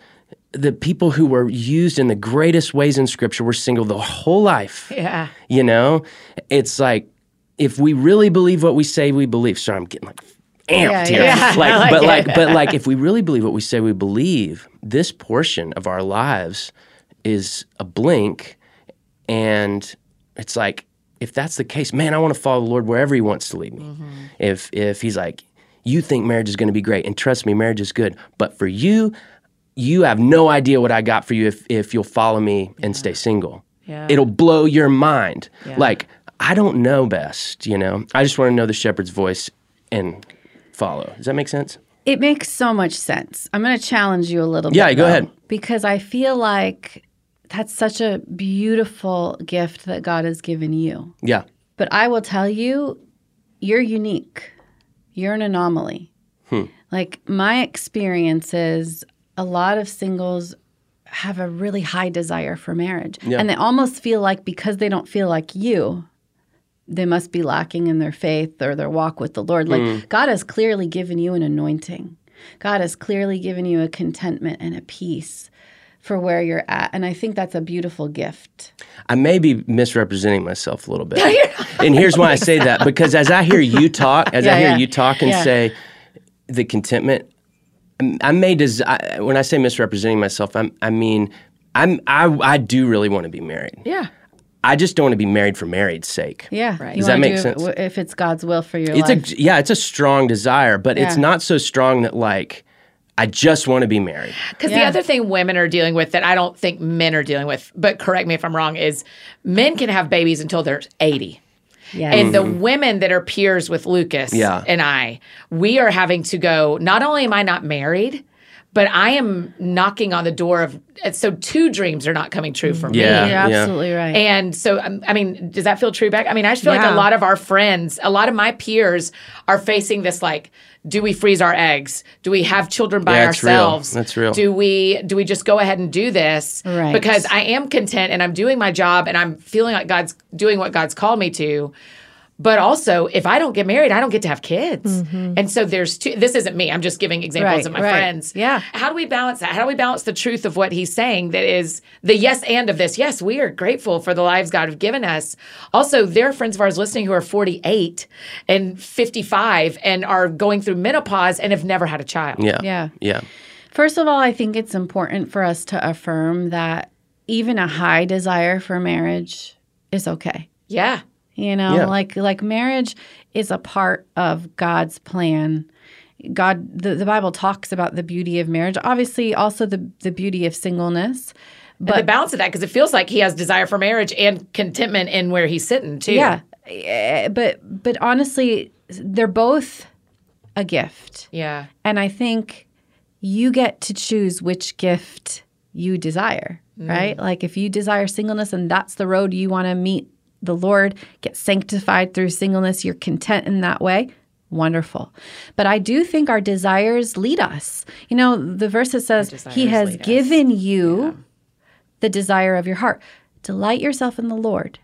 the people who were used in the greatest ways in Scripture were single the whole life. Yeah. You know, it's like if we really believe what we say we believe. Sorry, I'm getting like amped Yeah, here. yeah. Like, like but like, but like, if we really believe what we say we believe, this portion of our lives is a blink, and it's like if that's the case, man, I want to follow the Lord wherever He wants to lead me. Mm-hmm. If if He's like, you think marriage is going to be great, and trust me, marriage is good, but for you, you have no idea what I got for you if if you'll follow me and stay single. Yeah. It'll blow your mind. Like I don't know best, you know. I just want to know the shepherd's voice and follow. Does that make sense? It makes so much sense. I'm going to challenge you a little Yeah, bit. Yeah, go though, ahead. Because I feel like that's such a beautiful gift that God has given you. Yeah. But I will tell you, you're unique. You're an anomaly. Hmm. Like my experience is a lot of singles have a really high desire for marriage. Yeah. And they almost feel like because they don't feel like you, they must be lacking in their faith or their walk with the Lord. Like Hmm. God has clearly given you an anointing. God has clearly given you a contentment and a peace for where you're at. And I think that's a beautiful gift. I may be misrepresenting myself a little bit. and here's why I say that because as I hear you talk, as Yeah, I hear yeah. you talk and Yeah. say the contentment, I'm- may des- I, when I say misrepresenting myself, I'm, I mean I'm I, I do really want to be married. Yeah. I just don't want to be married for married's sake. Yeah. Right. You Does that make do sense? w- If it's God's will for your It's life. a yeah, it's a strong desire, but it's not so strong that like I just want to be married. Because the other thing women are dealing with that I don't think men are dealing with, but correct me if I'm wrong, is men can have babies until they're 80. Yes. And the women that are peers with Lucas Yeah. and I, we are having to go, not only am I not married, but I am knocking on the door of, so two dreams are not coming true for me. Yeah. You're absolutely right. And so, um, I mean, does that feel true, Beck? I mean, I just feel like a lot of our friends, a lot of my peers are facing this like, do we freeze our eggs? Do we have children by Yeah, it's real. ourselves? That's real. Do we do we just go ahead and do this? Right. Because I am content and I'm doing my job and I'm feeling like God's doing what God's called me to. But also, if I don't get married, I don't get to have kids. Mm-hmm. And so there's two. This isn't me. I'm just giving examples Right, of my right. friends. Yeah. How do we balance that? How do we balance the truth of what he's saying that is the yes and of this? Yes, we are grateful for the lives God have given us. Also, there are friends of ours listening who are 48 and 55 and are going through menopause and have never had a child. Yeah. Yeah. Yeah. First of all, I think it's important for us to affirm that even a high desire for marriage is okay. Yeah. You know, Yeah. like like marriage is a part of God's plan. God the, the Bible talks about the beauty of marriage. Obviously also the the beauty of singleness. But the balance of that, because it feels like he has desire for marriage and contentment in where he's sitting too. Yeah. Eh, But but honestly, they're both a gift. Yeah. And I think you get to choose which gift you desire, right? Like if you desire singleness and that's the road you want to meet the Lord, get sanctified through singleness, you're content in that way. Wonderful. But I do think our desires lead us. You know, the verse that says, He has lead us." given you the desire of your heart. Delight yourself in the Lord,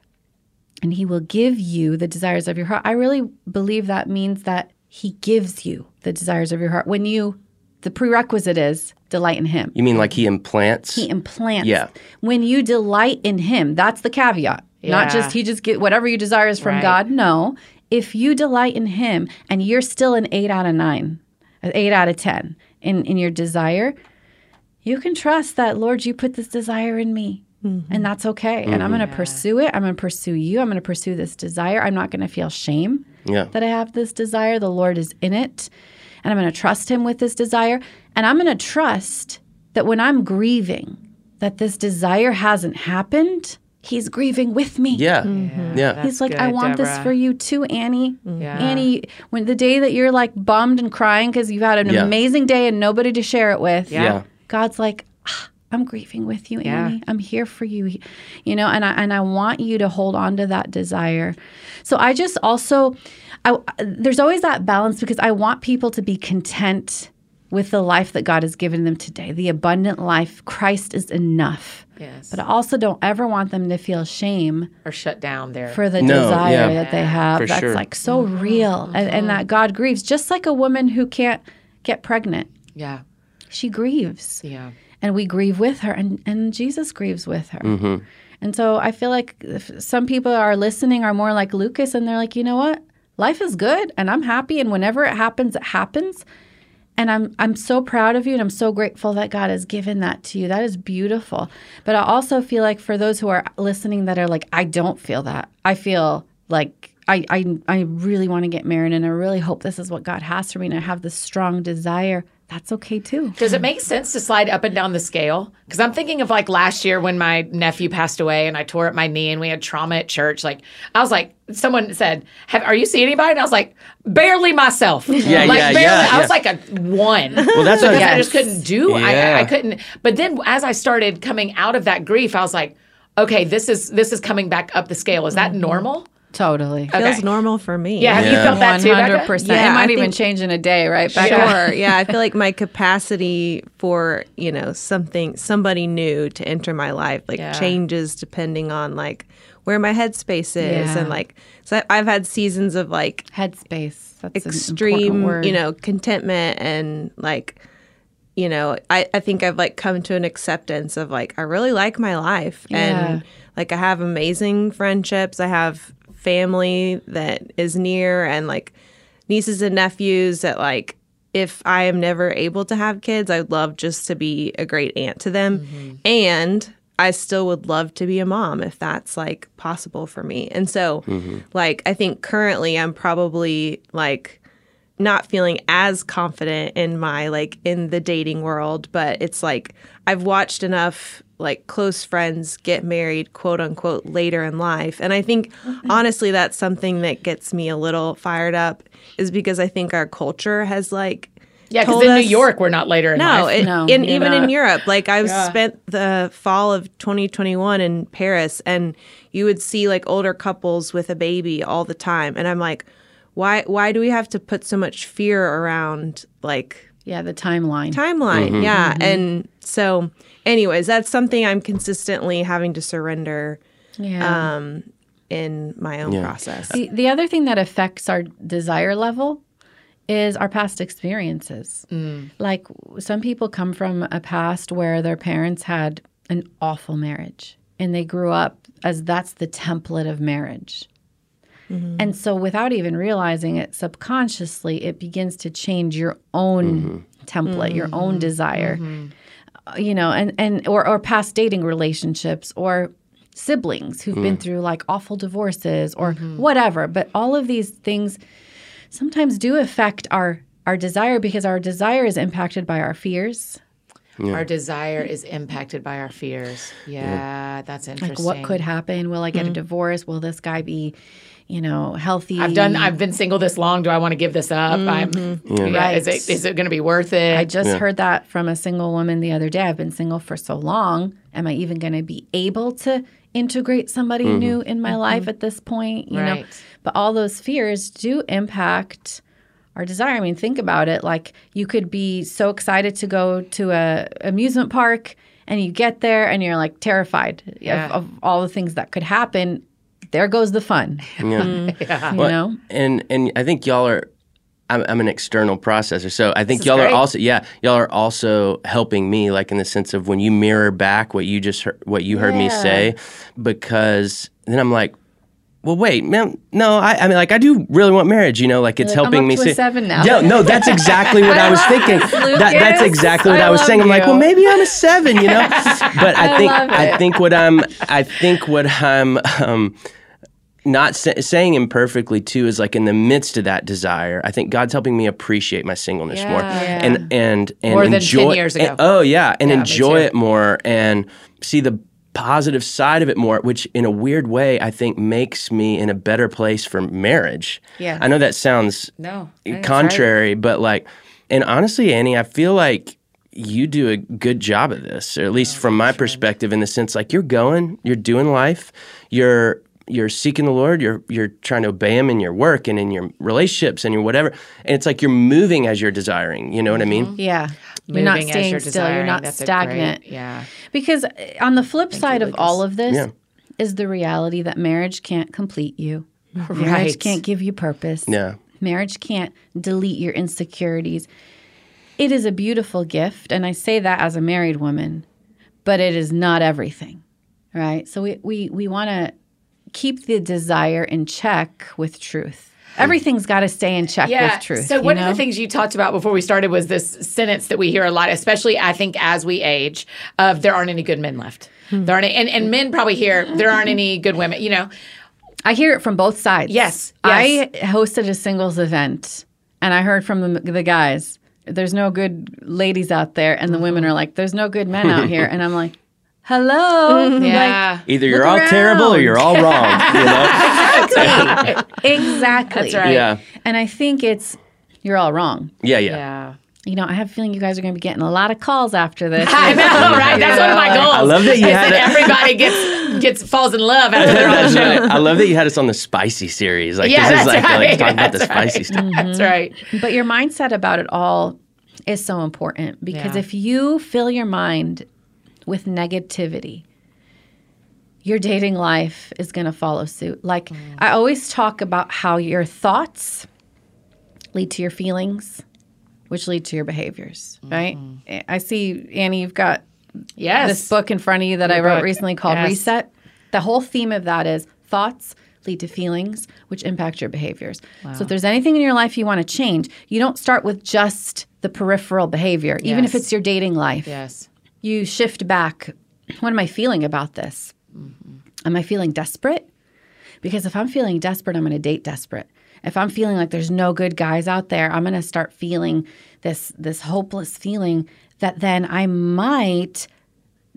and He will give you the desires of your heart. I really believe that means that He gives you the desires of your heart when you the prerequisite is delight in Him. You mean like he implants? He implants. Yeah. When you delight in Him, that's the caveat. Not just He just get whatever you desire is from Right. God. No. If you delight in Him and you're still an eight out of nine, an eight out of 10 in, in your desire, you can trust that, Lord, you put this desire in me. Mm-hmm. And that's okay. And I'm mm-hmm. going to pursue it. I'm going to pursue you. I'm going to pursue this desire. I'm not going to feel shame yeah. that I have this desire. The Lord is in it. And I'm going to trust Him with this desire. And I'm going to trust that when I'm grieving, that this desire hasn't happened, He's grieving with me. Yeah. Yeah. He's like, good, I want this for you too, Annie. Yeah. Annie, when the day that you're like bummed and crying because you've had an Yeah. amazing day and nobody to share it with, Yeah. Yeah. God's like, "Ah, I'm grieving with you, Yeah. Annie. I'm here for you. You know, and I and I want you to hold on to that desire. So I just also I there's always that balance because I want people to be content with the life that God has given them today. The abundant life, Christ is enough. Yes. But I also don't ever want them to feel shame or shut down there. for the No, desire yeah. that they have. For That's sure. like so real. And, and mm-hmm. that God grieves, just like a woman who can't get pregnant. yeah. She grieves Yeah. and we grieve with her and, and jesus grieves with her mm-hmm. and so i feel like if some people are listening are more like lucas and they're like you know what life is good and i'm happy and whenever it happens it happens and i'm i'm so proud of you and i'm so grateful that god has given that to you. That is beautiful. But i also feel like for those who are listening that are like i don't feel that. I feel like I, I, I really want to get married and I really hope this is what God has for me and I have this strong desire. That's okay too. Does it make sense to slide up and down the scale? Because I'm thinking of like last year when my nephew passed away and I tore up my knee and we had trauma at church. Like I was like, someone said, Have, "Are you seeing anybody?" And I was like, "Barely myself." Yeah, like, yeah, barely. yeah, I was yeah. like a one. Well, that's what because I I just couldn't do. Yeah. I couldn't. But then as I started coming out of that grief, I was like, "Okay, this is this is coming back up the scale. Is that mm-hmm. normal?" Totally. Okay. Feels normal for me. Yeah, have you felt that too? Hundred percent. Yeah, It might I even think- change in a day, right? Bekah? Sure. yeah, I feel like my capacity for you know something somebody new to enter my life like Yeah. changes depending on like where my headspace is Yeah. and like so I- I've had seasons of like Headspace. That's extreme word. you know contentment and like you know I, I think i've like come to an acceptance of like i really like my life Yeah. and like i have amazing friendships i have family that is near and like nieces and nephews that like if i am never able to have kids i'd love just to be a great aunt to them. Mm-hmm. and i still would love to be a mom if that's like possible for me. And so like i think currently i'm probably like not feeling as confident in my like in the dating world but it's like i've watched enough like close friends get married quote unquote later in life and i think honestly that's something that gets me a little fired up is because i think our culture has like Yeah, because told in New York, we're not later in no, life. it, No, and even not. in Europe, like I've Yeah. spent the fall of 2021 in Paris, and you would see like older couples with a baby all the time, and I'm like, why? Why do we have to put so much fear around like yeah, the timeline. timeline? Mm-hmm. Yeah, mm-hmm. and so, anyways, that's something I'm consistently having to surrender yeah. um, in my own process. the, the other thing that affects our desire level is our past experiences. Mm. Like some people come from a past where their parents had an awful marriage and they grew up as that's the template of marriage. Mm-hmm. And so without even realizing it subconsciously, it begins to change your own mm-hmm. template, your own mm-hmm. desire. Uh, You know, and and or or past dating relationships or siblings who've been mm. through like awful divorces or whatever. But all of these things sometimes do affect our our desire because our desire is impacted by our fears. Our desire is impacted by our fears. Yeah, that's interesting. Like interesting. what could happen? Will I get a divorce? Will this guy be, you know, healthy? I've done. I've been single this long. Do I want to give this up? I'm. Mm-hmm. Yeah, Is it is it going to be worth it? I just heard that from a single woman the other day. I've been single for so long. Am I even going to be able to integrate somebody mm-hmm. new in my mm-hmm. life at this point? You know, but all those fears do impact our desire. I mean, think about it. Like you could be so excited to go to a amusement park, and you get there, and you're like terrified Yeah. of, of all the things that could happen. There goes the fun. Yeah. You Well, know. and and I think y'all are I'm, I'm an external processor. So I think y'all great. are also yeah, y'all are also helping me like in the sense of when you mirror back what you just heard, what you heard me say because then I'm like well, wait, man. No, I, I mean, like, I do really want marriage. You know, like it's like, I'm helping up me to a seven now. No, no, that's exactly what I was thinking. That, that's exactly what I I, was love saying. I'm like, well, maybe I'm a seven. You know, but I, I think I think what I'm I think what I'm um, not sa- saying imperfectly too is like in the midst of that desire, I think God's helping me appreciate my singleness more Yeah. and and and More than 10 enjoy. years ago. and- oh yeah, and Yeah, enjoy it more and see the positive side of it more, which in a weird way I think makes me in a better place for marriage. Yeah. I know that sounds No, I think that's contrary, but like, and honestly, Annie, I feel like you do a good job of this, or at Oh, least from my perspective, in the sense like you're going, you're doing life, you're you're seeking the Lord, you're you're trying to obey Him in your work and in your relationships and your whatever, and it's like you're moving as you're desiring. You know what I mean? Yeah. You're not Moving as staying you're still. You're not That's stagnant. great- yeah. Because uh, on the flip side of all of this Yeah. is the reality that marriage can't complete you. Right. Marriage can't give you purpose. Yeah. Marriage can't delete your insecurities. It is a beautiful gift, and I say that as a married woman, but it is not everything. Right? So we we, we want to keep the desire in check with truth. Everything's got to stay in check with truth. So one of the things you talked about before we started was this sentence that we hear a lot, especially I think as we age, of there aren't any good men left. Hmm. There aren't, and, and men probably hear there aren't any good women. You know, I hear it from both sides. Yes, I hosted a singles event and I heard from the, the guys, there's no good ladies out there. And the women Mm-hmm. are like, there's no good men out here. And I'm like, hello. Mm-hmm. yeah, Either you're Look all terrible or you're all wrong. You know? exactly. That's right. yeah. And I think it's, you're all wrong. Yeah. Yeah. yeah. You know, I have a feeling you guys are going to be getting a lot of calls after this. I know, right? That's one of my goals. I love that you is had that everybody gets gets falls in love after they're on the show. right. I love that you had us on the spicy series. Like Yeah, this is like, right. like talking about the right. spicy stuff. That's mm-hmm. right. But your mindset about it all is so important because Yeah. if you fill your mind with negativity, your dating life is going to follow suit. Like mm. I always talk about how your thoughts lead to your feelings, which lead to your behaviors, mm-hmm. right? I see Annie you've got Yes. this book in front of you that I wrote book. recently called Yes. Reset. The whole theme of that is thoughts lead to feelings, which impact your behaviors. So if there's anything in your life you want to change, you don't start with just the peripheral behavior, even if it's your dating life. Yes. You shift back. What am I feeling about this? Am I feeling desperate? Because if I'm feeling desperate, I'm going to date desperate. If I'm feeling like there's no good guys out there, I'm going to start feeling this this hopeless feeling that then I might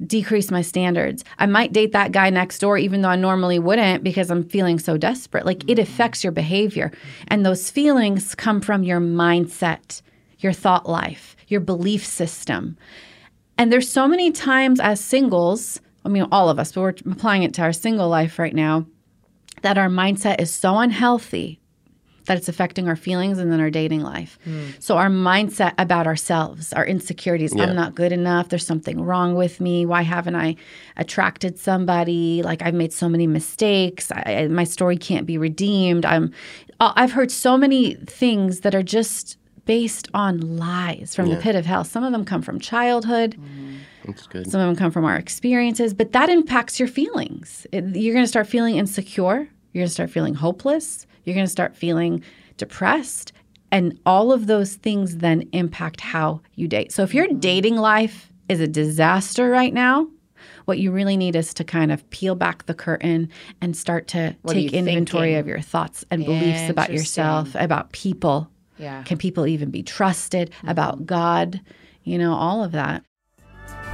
decrease my standards. I might date that guy next door even though I normally wouldn't because I'm feeling so desperate. Like it mm-hmm. affects your behavior. And those feelings come from your mindset, your thought life, your belief system. And there's so many times as singles, I mean, all of us, but we're applying it to our single life right now, that our mindset is so unhealthy that it's affecting our feelings and then our dating life. So, our mindset about ourselves, our insecurities I'm not good enough. There's something wrong with me. Why haven't I attracted somebody? Like, I've made so many mistakes. I, I- my story can't be redeemed. I'm, uh, I've heard so many things that are just based on lies from the pit of hell. Some of them come from childhood. Mm-hmm. That's good. Some of them come from our experiences, but that impacts your feelings. It- you're going to start feeling insecure. You're going to start feeling hopeless. You're going to start feeling depressed. And all of those things then impact how you date. So if your mm-hmm. dating life is a disaster right now, what you really need is to kind of peel back the curtain and start to What take inventory thinking? of your thoughts and beliefs about yourself, about people. Yeah. Can people even be trusted? About mm-hmm. God, you know, all of that.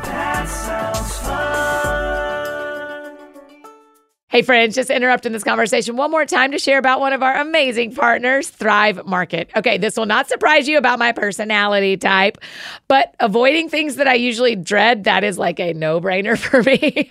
That sounds fun. Hey, friends, just interrupting this conversation one more time to share about one of our amazing partners, Thrive Market. Okay, this will not surprise you about my personality type, but avoiding things that I usually dread, that is like a no brainer for me.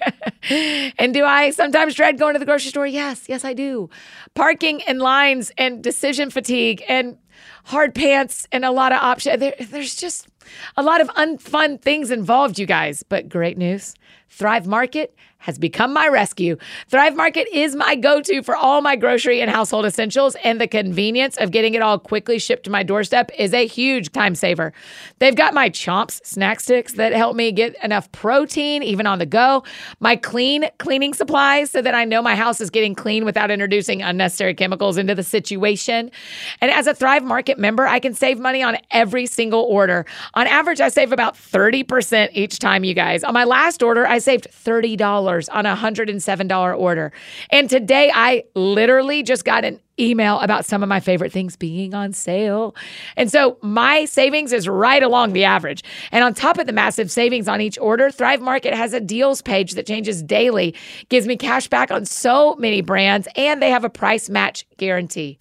and do I sometimes dread going to the grocery store? Yes, yes, I do. Parking and lines and decision fatigue and hard pants, and a lot of options. There, there's just a lot of unfun things involved, you guys. But great news Thrive Market has become my rescue. Thrive Market is my go to for all my grocery and household essentials, and the convenience of getting it all quickly shipped to my doorstep is a huge time saver. They've got my Chomps snack sticks that help me get enough protein even on the go, my clean cleaning supplies so that I know my house is getting clean without introducing unnecessary chemicals into the situation. And as a Thrive Market member, I can save money on every single order. On average, I save about 30% each time, you guys. On my last order, I saved $30 on a $107 order. And today I literally just got an email about some of my favorite things being on sale. And so my savings is right along the average. And on top of the massive savings on each order, Thrive Market has a deals page that changes daily, gives me cash back on so many brands, and they have a price match guarantee.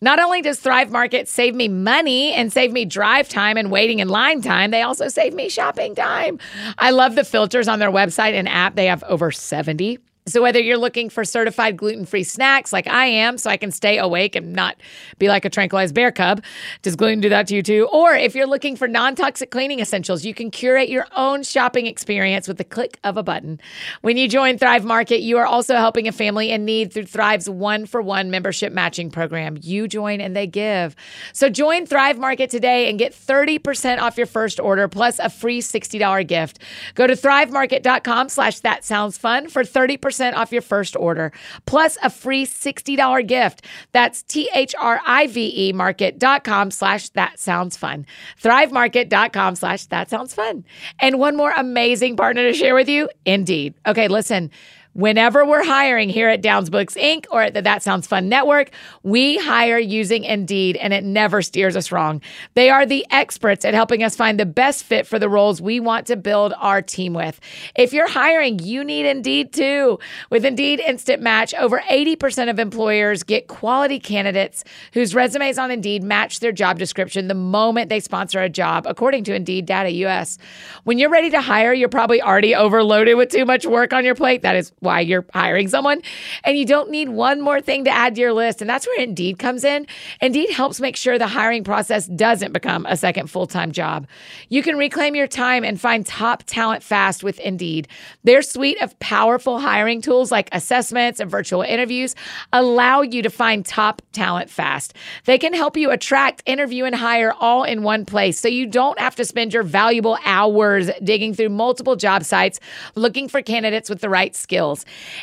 Not only does Thrive Market save me money and save me drive time and waiting in line time, they also save me shopping time. I love the filters on their website and app. They have over 70. So, whether you're looking for certified gluten free snacks like I am, so I can stay awake and not be like a tranquilized bear cub, does gluten do that to you too? Or if you're looking for non toxic cleaning essentials, you can curate your own shopping experience with the click of a button. When you join Thrive Market, you are also helping a family in need through Thrive's one for one membership matching program. You join and they give. So, join Thrive Market today and get 30% off your first order plus a free $60 gift. Go to thrivemarket.com slash that sounds fun for 30% off your first order, plus a free $60 gift. That's T-H-R-I-V-E market.com slash that sounds fun. Thrivemarket.com slash that sounds fun. And one more amazing partner to share with you, Indeed. Okay, listen. Whenever we're hiring here at Downs Books Inc. or at the That Sounds Fun Network, we hire using Indeed and it never steers us wrong. They are the experts at helping us find the best fit for the roles we want to build our team with. If you're hiring, you need Indeed too. With Indeed Instant Match, over 80% of employers get quality candidates whose resumes on Indeed match their job description the moment they sponsor a job, according to Indeed Data US. When you're ready to hire, you're probably already overloaded with too much work on your plate. That is why you're hiring someone. And you don't need one more thing to add to your list. And that's where Indeed comes in. Indeed helps make sure the hiring process doesn't become a second full time job. You can reclaim your time and find top talent fast with Indeed. Their suite of powerful hiring tools like assessments and virtual interviews allow you to find top talent fast. They can help you attract, interview, and hire all in one place so you don't have to spend your valuable hours digging through multiple job sites looking for candidates with the right skills.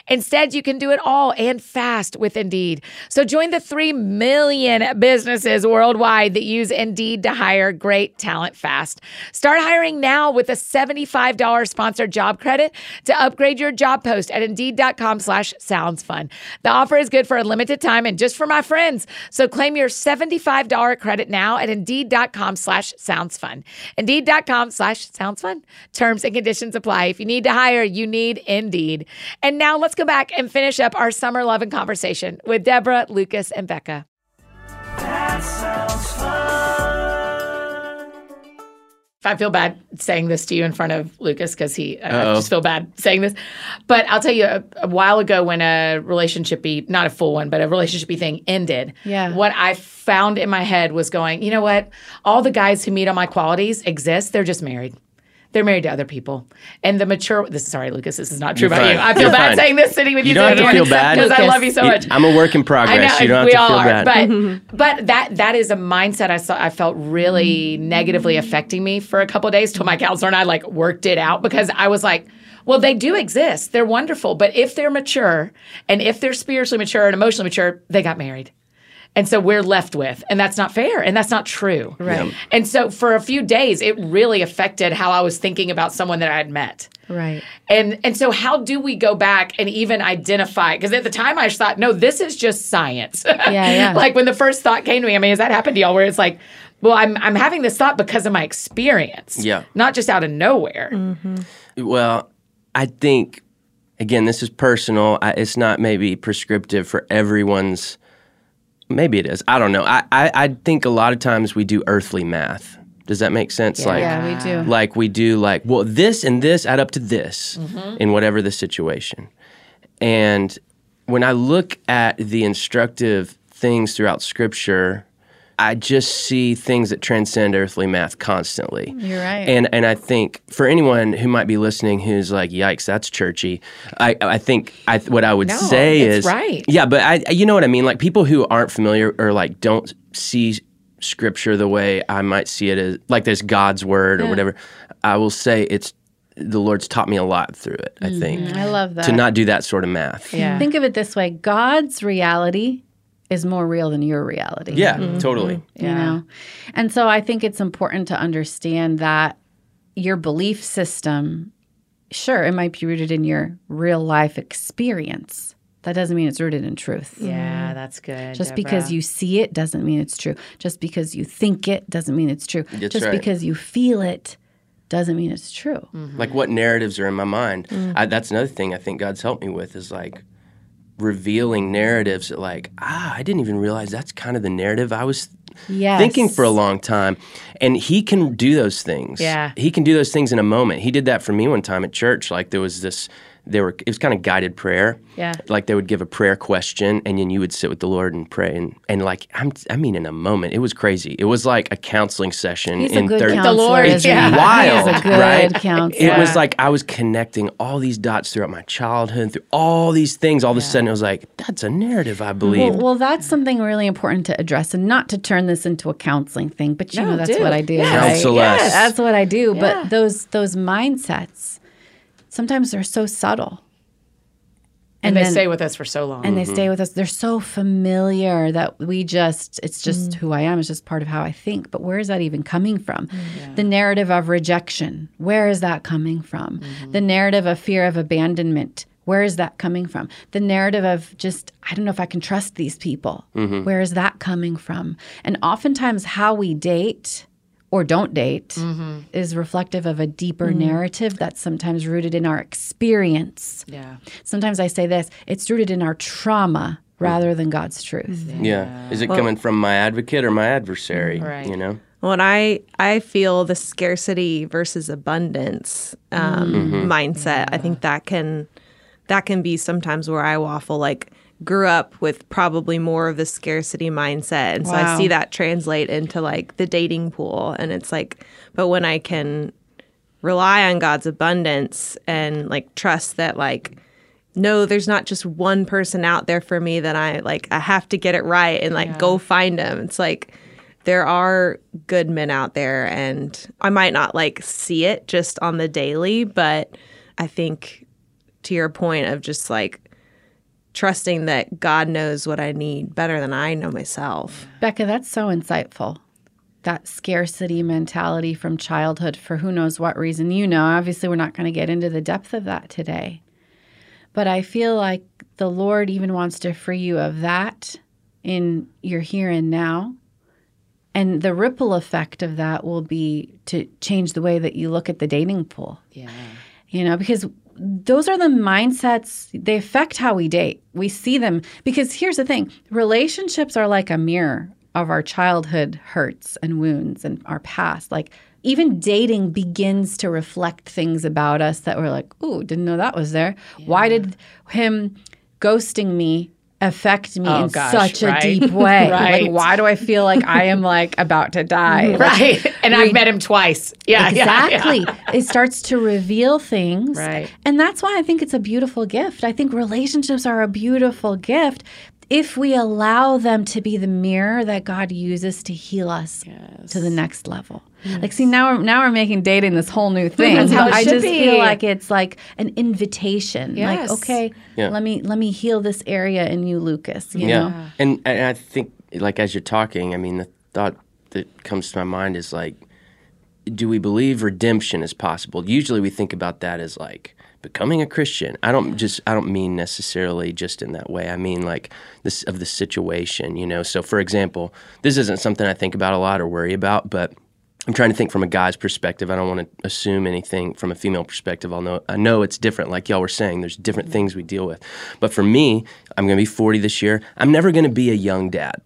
Instead, you can do it all and fast with Indeed. So join the 3 million businesses worldwide that use Indeed to hire great talent fast. Start hiring now with a $75 sponsored job credit to upgrade your job post at Indeed.com slash sounds fun. The offer is good for a limited time and just for my friends. So claim your $75 credit now at Indeed.com slash sounds fun. Indeed.com slash sounds fun. Terms and conditions apply. If you need to hire, you need Indeed. And now let's go back and finish up our Summer Lovin' conversation with Debra, Lucas, and Bekah. That sounds fun. I feel bad saying this to you in front of Lucas because he, I Uh-oh. just feel bad saying this. But I'll tell you, a, a while ago when a relationshipy, not a full one, but a relationshipy thing ended, Yeah. what I found in my head was going, you know what? All the guys who meet on my qualities exist. They're just married. They're married to other people. And the mature, this sorry, Lucas, this is not true You're about fine. you. I feel You're bad fine. saying this sitting with you. You don't have to feel bad. Because I love you so much. I'm a work in progress. I know you don't we have to all feel are, bad. but mm-hmm. but that that is a mindset I saw I felt really negatively affecting me for a couple of days till my counselor and I like worked it out because I was like, well, they do exist. They're wonderful, but if they're mature and if they're spiritually mature and emotionally mature, they got married. And so we're left with, and that's not fair, and that's not true. Right. And so for a few days, it really affected how I was thinking about someone that I had met. Right. And and so how do we go back and even identify? Because at the time I just thought, no, this is just science. Yeah, yeah. like when the first thought came to me, I mean, has that happened to y'all where it's like, well, I'm I'm having this thought because of my experience. Yeah. Not just out of nowhere. Mm-hmm. Well, I think again, this is personal. I, it's not maybe prescriptive for everyone's. Maybe it is. I don't know. I, I I think a lot of times we do earthly math. Does that make sense? Like, Yeah, we do. like we do like well this and this add up to this mm-hmm. in whatever the situation and when i look at the instructive things throughout scripture I just see things that transcend earthly math constantly. You're right. And and I think for anyone who might be listening who's like, "Yikes, that's churchy," I I think I what I would No, say it's is right. Yeah, but I you know what I mean. Like people who aren't familiar or like don't see scripture the way I might see it as like there's God's word or whatever. I will say it's the Lord's taught me a lot through it. I think I love that. to not do that sort of math. Mm-hmm. Yeah. Think of it this way God's reality is more real than your reality. Yeah, Mm-hmm. totally. You know? And so I think it's important to understand that your belief system, sure, it might be rooted in your real life experience. That doesn't mean it's rooted in truth. Yeah, that's good. Just because you see it doesn't mean it's true. Just because you think it doesn't mean it's true. That's Just right. because you feel it doesn't mean it's true. like what narratives are in my mind Mm. I, that's another thing i think god's helped me with is like revealing narratives that like ah i didn't even realize that's kind of the narrative i was Yes. thinking for a long time and he can do those things Yeah. he can do those things in a moment he did that for me one time at church like there was this there were it was kind of guided prayer Yeah. like they would give a prayer question and then you would sit with the lord and pray and, and like I'm, i mean in a moment it was crazy it was like a counseling session He's in a good 30 counselor. Lord, yeah. wild, He a good right? counselor. It was like I was connecting all these dots throughout my childhood, through all these things. All of a sudden, it was like, that's a narrative, I believe. Well, well, that's something really important to address, and not to turn this into a counseling thing. But you No, know, that's what I do. Yes. Right? Counsel us. Yes. That's what I do. But those those mindsets, sometimes they're so subtle, and they then- stay with us for so long. and they mm-hmm. stay with us. They're so familiar that we just, it's just mm-hmm. who I am. It's just part of how I think. But where is that even coming from? Mm-hmm. The narrative of rejection, where is that coming from? The narrative of fear of abandonment, where is that coming from? The narrative of just, I don't know if I can trust these people, where is that coming from? And oftentimes, how we date or don't date mm-hmm. is reflective of a deeper mm. narrative that's sometimes rooted in our experience. yeah. Sometimes I say this it's rooted in our trauma mm. rather than God's truth. yeah. Is it coming from my advocate or my adversary? Mm, right. You know? When I I feel the scarcity versus abundance um, Mm-hmm. mm-hmm. mindset, I think that can that can be sometimes where I waffle. Like grew up with probably more of the scarcity mindset, and so I see that translate into like the dating pool, and it's like, but when I can rely on God's abundance and like trust that like no there's not just one person out there for me that I like I have to get it right and like go find them. It's like there are good men out there and I might not like see it just on the daily but I think to your point of just like trusting that God knows what I need better than I know myself Bekah, that's so insightful. That scarcity mentality from childhood for who knows what reason. You know, obviously, we're not going to get into the depth of that today. But I feel like the Lord even wants to free you of that in your here and now. And the ripple effect of that will be to change the way that you look at the dating pool. Yeah. you know because those are the mindsets they affect how we date. We see them. Because here's the thing relationships are like a mirror of our childhood hurts and wounds and our past. Like even dating begins to reflect things about us that we're like ooh didn't know that was there. Why did him ghosting me affect me Oh, in gosh, such a deep way Right. like why do i feel like i am like about to die Like, Right. And I've met him twice. Yeah. yeah, yeah. Exactly. it starts to reveal things. Right. And that's why I think it's a beautiful gift. I think relationships are a beautiful gift if we allow them to be the mirror that God uses to heal us to the next level. Like, see, now we're, now we're making dating this whole new thing. That's how it I just be. feel like it's like an invitation. Yes. Like, okay, Yeah. let me let me heal this area in you, Lucas. You yeah. know? And, and I think, like, as you're talking, I mean, the thought that comes to my mind is like, do we believe redemption is possible? Usually we think about that as like becoming a Christian. I don't just I don't mean necessarily just in that way. I mean like this of the situation, you know. So for example, this isn't something I think about a lot or worry about, but I'm trying to think from a guy's perspective. I don't want to assume anything from a female perspective. I'll know I know it's different. Like y'all were saying, there's different mm-hmm. things we deal with. But for me, I'm going to be 40 this year. I'm never going to be a young dad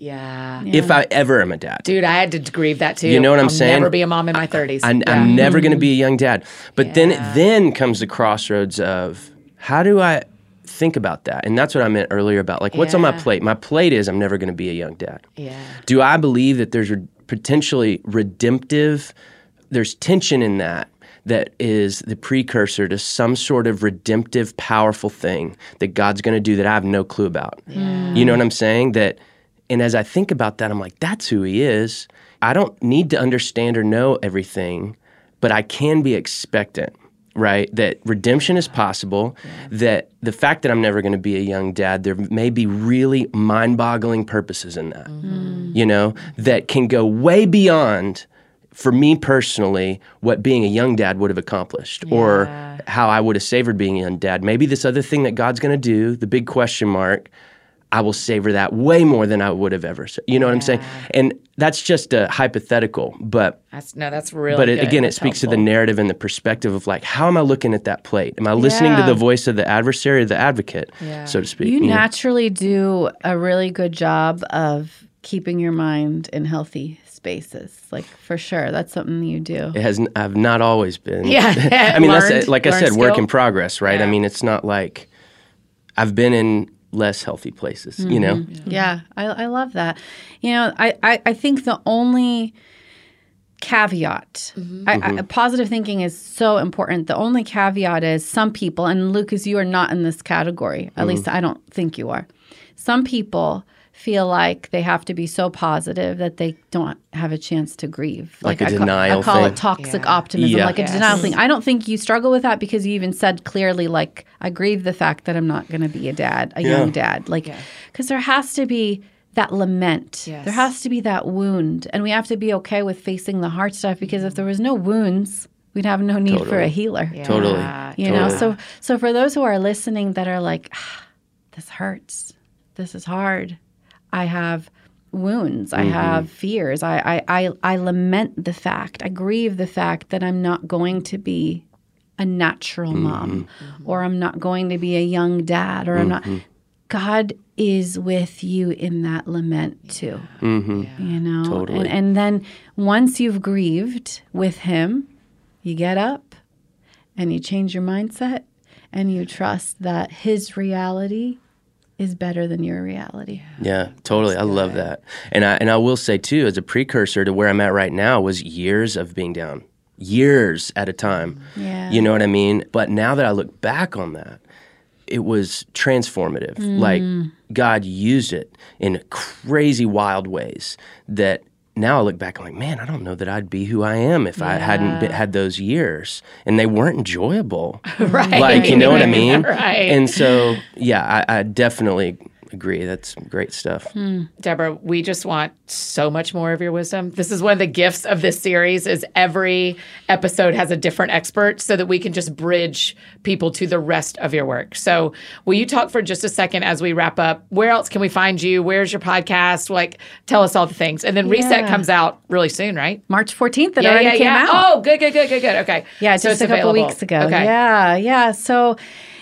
Yeah. if I ever am a dad. Dude, I had to grieve that too. You know what I'm I'll saying? Never be a mom in my 30s. I, Yeah. I'm never going to be a young dad. But then then comes the crossroads of how do I think about that. And that's what I meant earlier about like what's on my plate. My plate is I'm never going to be a young dad. Yeah. Do I believe that there's re- potentially redemptive, there's tension in that that is the precursor to some sort of redemptive, powerful thing that God's going to do that I have no clue about? You know what I'm saying? That, and as I think about that, I'm like, that's who He is. I don't need to understand or know everything, but I can be expectant. Right, that redemption is possible. That the fact that I'm never going to be a young dad, there may be really mind-boggling purposes in that mm-hmm. you know, that can go way beyond, for me personally, what being a young dad would have accomplished or how I would have savored being a young dad. Maybe this other thing that God's going to do, the big question mark, I will savor that way more than I would have ever. sa- You know what I'm saying? And that's just a hypothetical, but That's no, that's really. but it, good. again, it That's speaks to the narrative and the perspective of like, how am I looking at that plate? Am I listening to the voice of the adversary or the advocate, Yeah. so to speak? You you know? naturally do a really good job of keeping your mind in healthy spaces. Like for sure, that's something you do. It has. n- I've not always been. Yeah. I mean, that's Learned- like I learned said, work in progress, right? I mean, it's not like I've been in less healthy places, you know. Mm-hmm. Yeah, I, I love that. You know, I, I, I think the only caveat, mm-hmm. I, I, mm-hmm. positive thinking is so important. The only caveat is some people, and Lucas, you are not in this category. At least I don't think you are. Some people feel like they have to be so positive that they don't have a chance to grieve. Like a I ca- I call thing. it toxic Yeah. optimism, Yeah. like a denial thing. I don't think you struggle with that because you even said clearly, like, I grieve the fact that I'm not going to be a dad, a Yeah. young dad. Like, because there has to be that lament. Yes. There has to be that wound. And we have to be okay with facing the hard stuff because if there was no wounds, we'd have no need for a healer. Totally. Yeah. You know, so so for those who are listening that are like, ah, this hurts, this is hard. I have wounds. I mm-hmm. have fears. I, I I I lament the fact. I grieve the fact that I'm not going to be a natural mm-hmm. mom, mm-hmm. or I'm not going to be a young dad, or I'm not. God is with you in that lament too. You know, Totally. and, and then once you've grieved with Him, you get up and you change your mindset and you trust that His reality is better than your reality. Yeah, totally. I love that. And I and I will say too, as a precursor to where I'm at right now, was years of being down, years at a time. Yeah. You know what I mean? But now that I look back on that, it was transformative. Like mm. God used it in crazy, wild ways that now I look back, I'm like, man, I don't know that I'd be who I am if I hadn't been, had those years, and they weren't enjoyable. Right. Like, you know what I mean? Right. And so, yeah, I, I definitely agree. That's great stuff. Hmm. Debra, we just want so much more of your wisdom. This is one of the gifts of this series is every episode has a different expert so that we can just bridge people to the rest of your work. So will you talk for just a second as we wrap up? Where else can we find you? Where's your podcast? Like tell us all the things. And then Reset comes out really soon, right? March 14th, it already came out. Oh, good, good, good, good, good. Okay. Yeah, So just it's a couple available. weeks ago. Okay. Yeah, yeah. So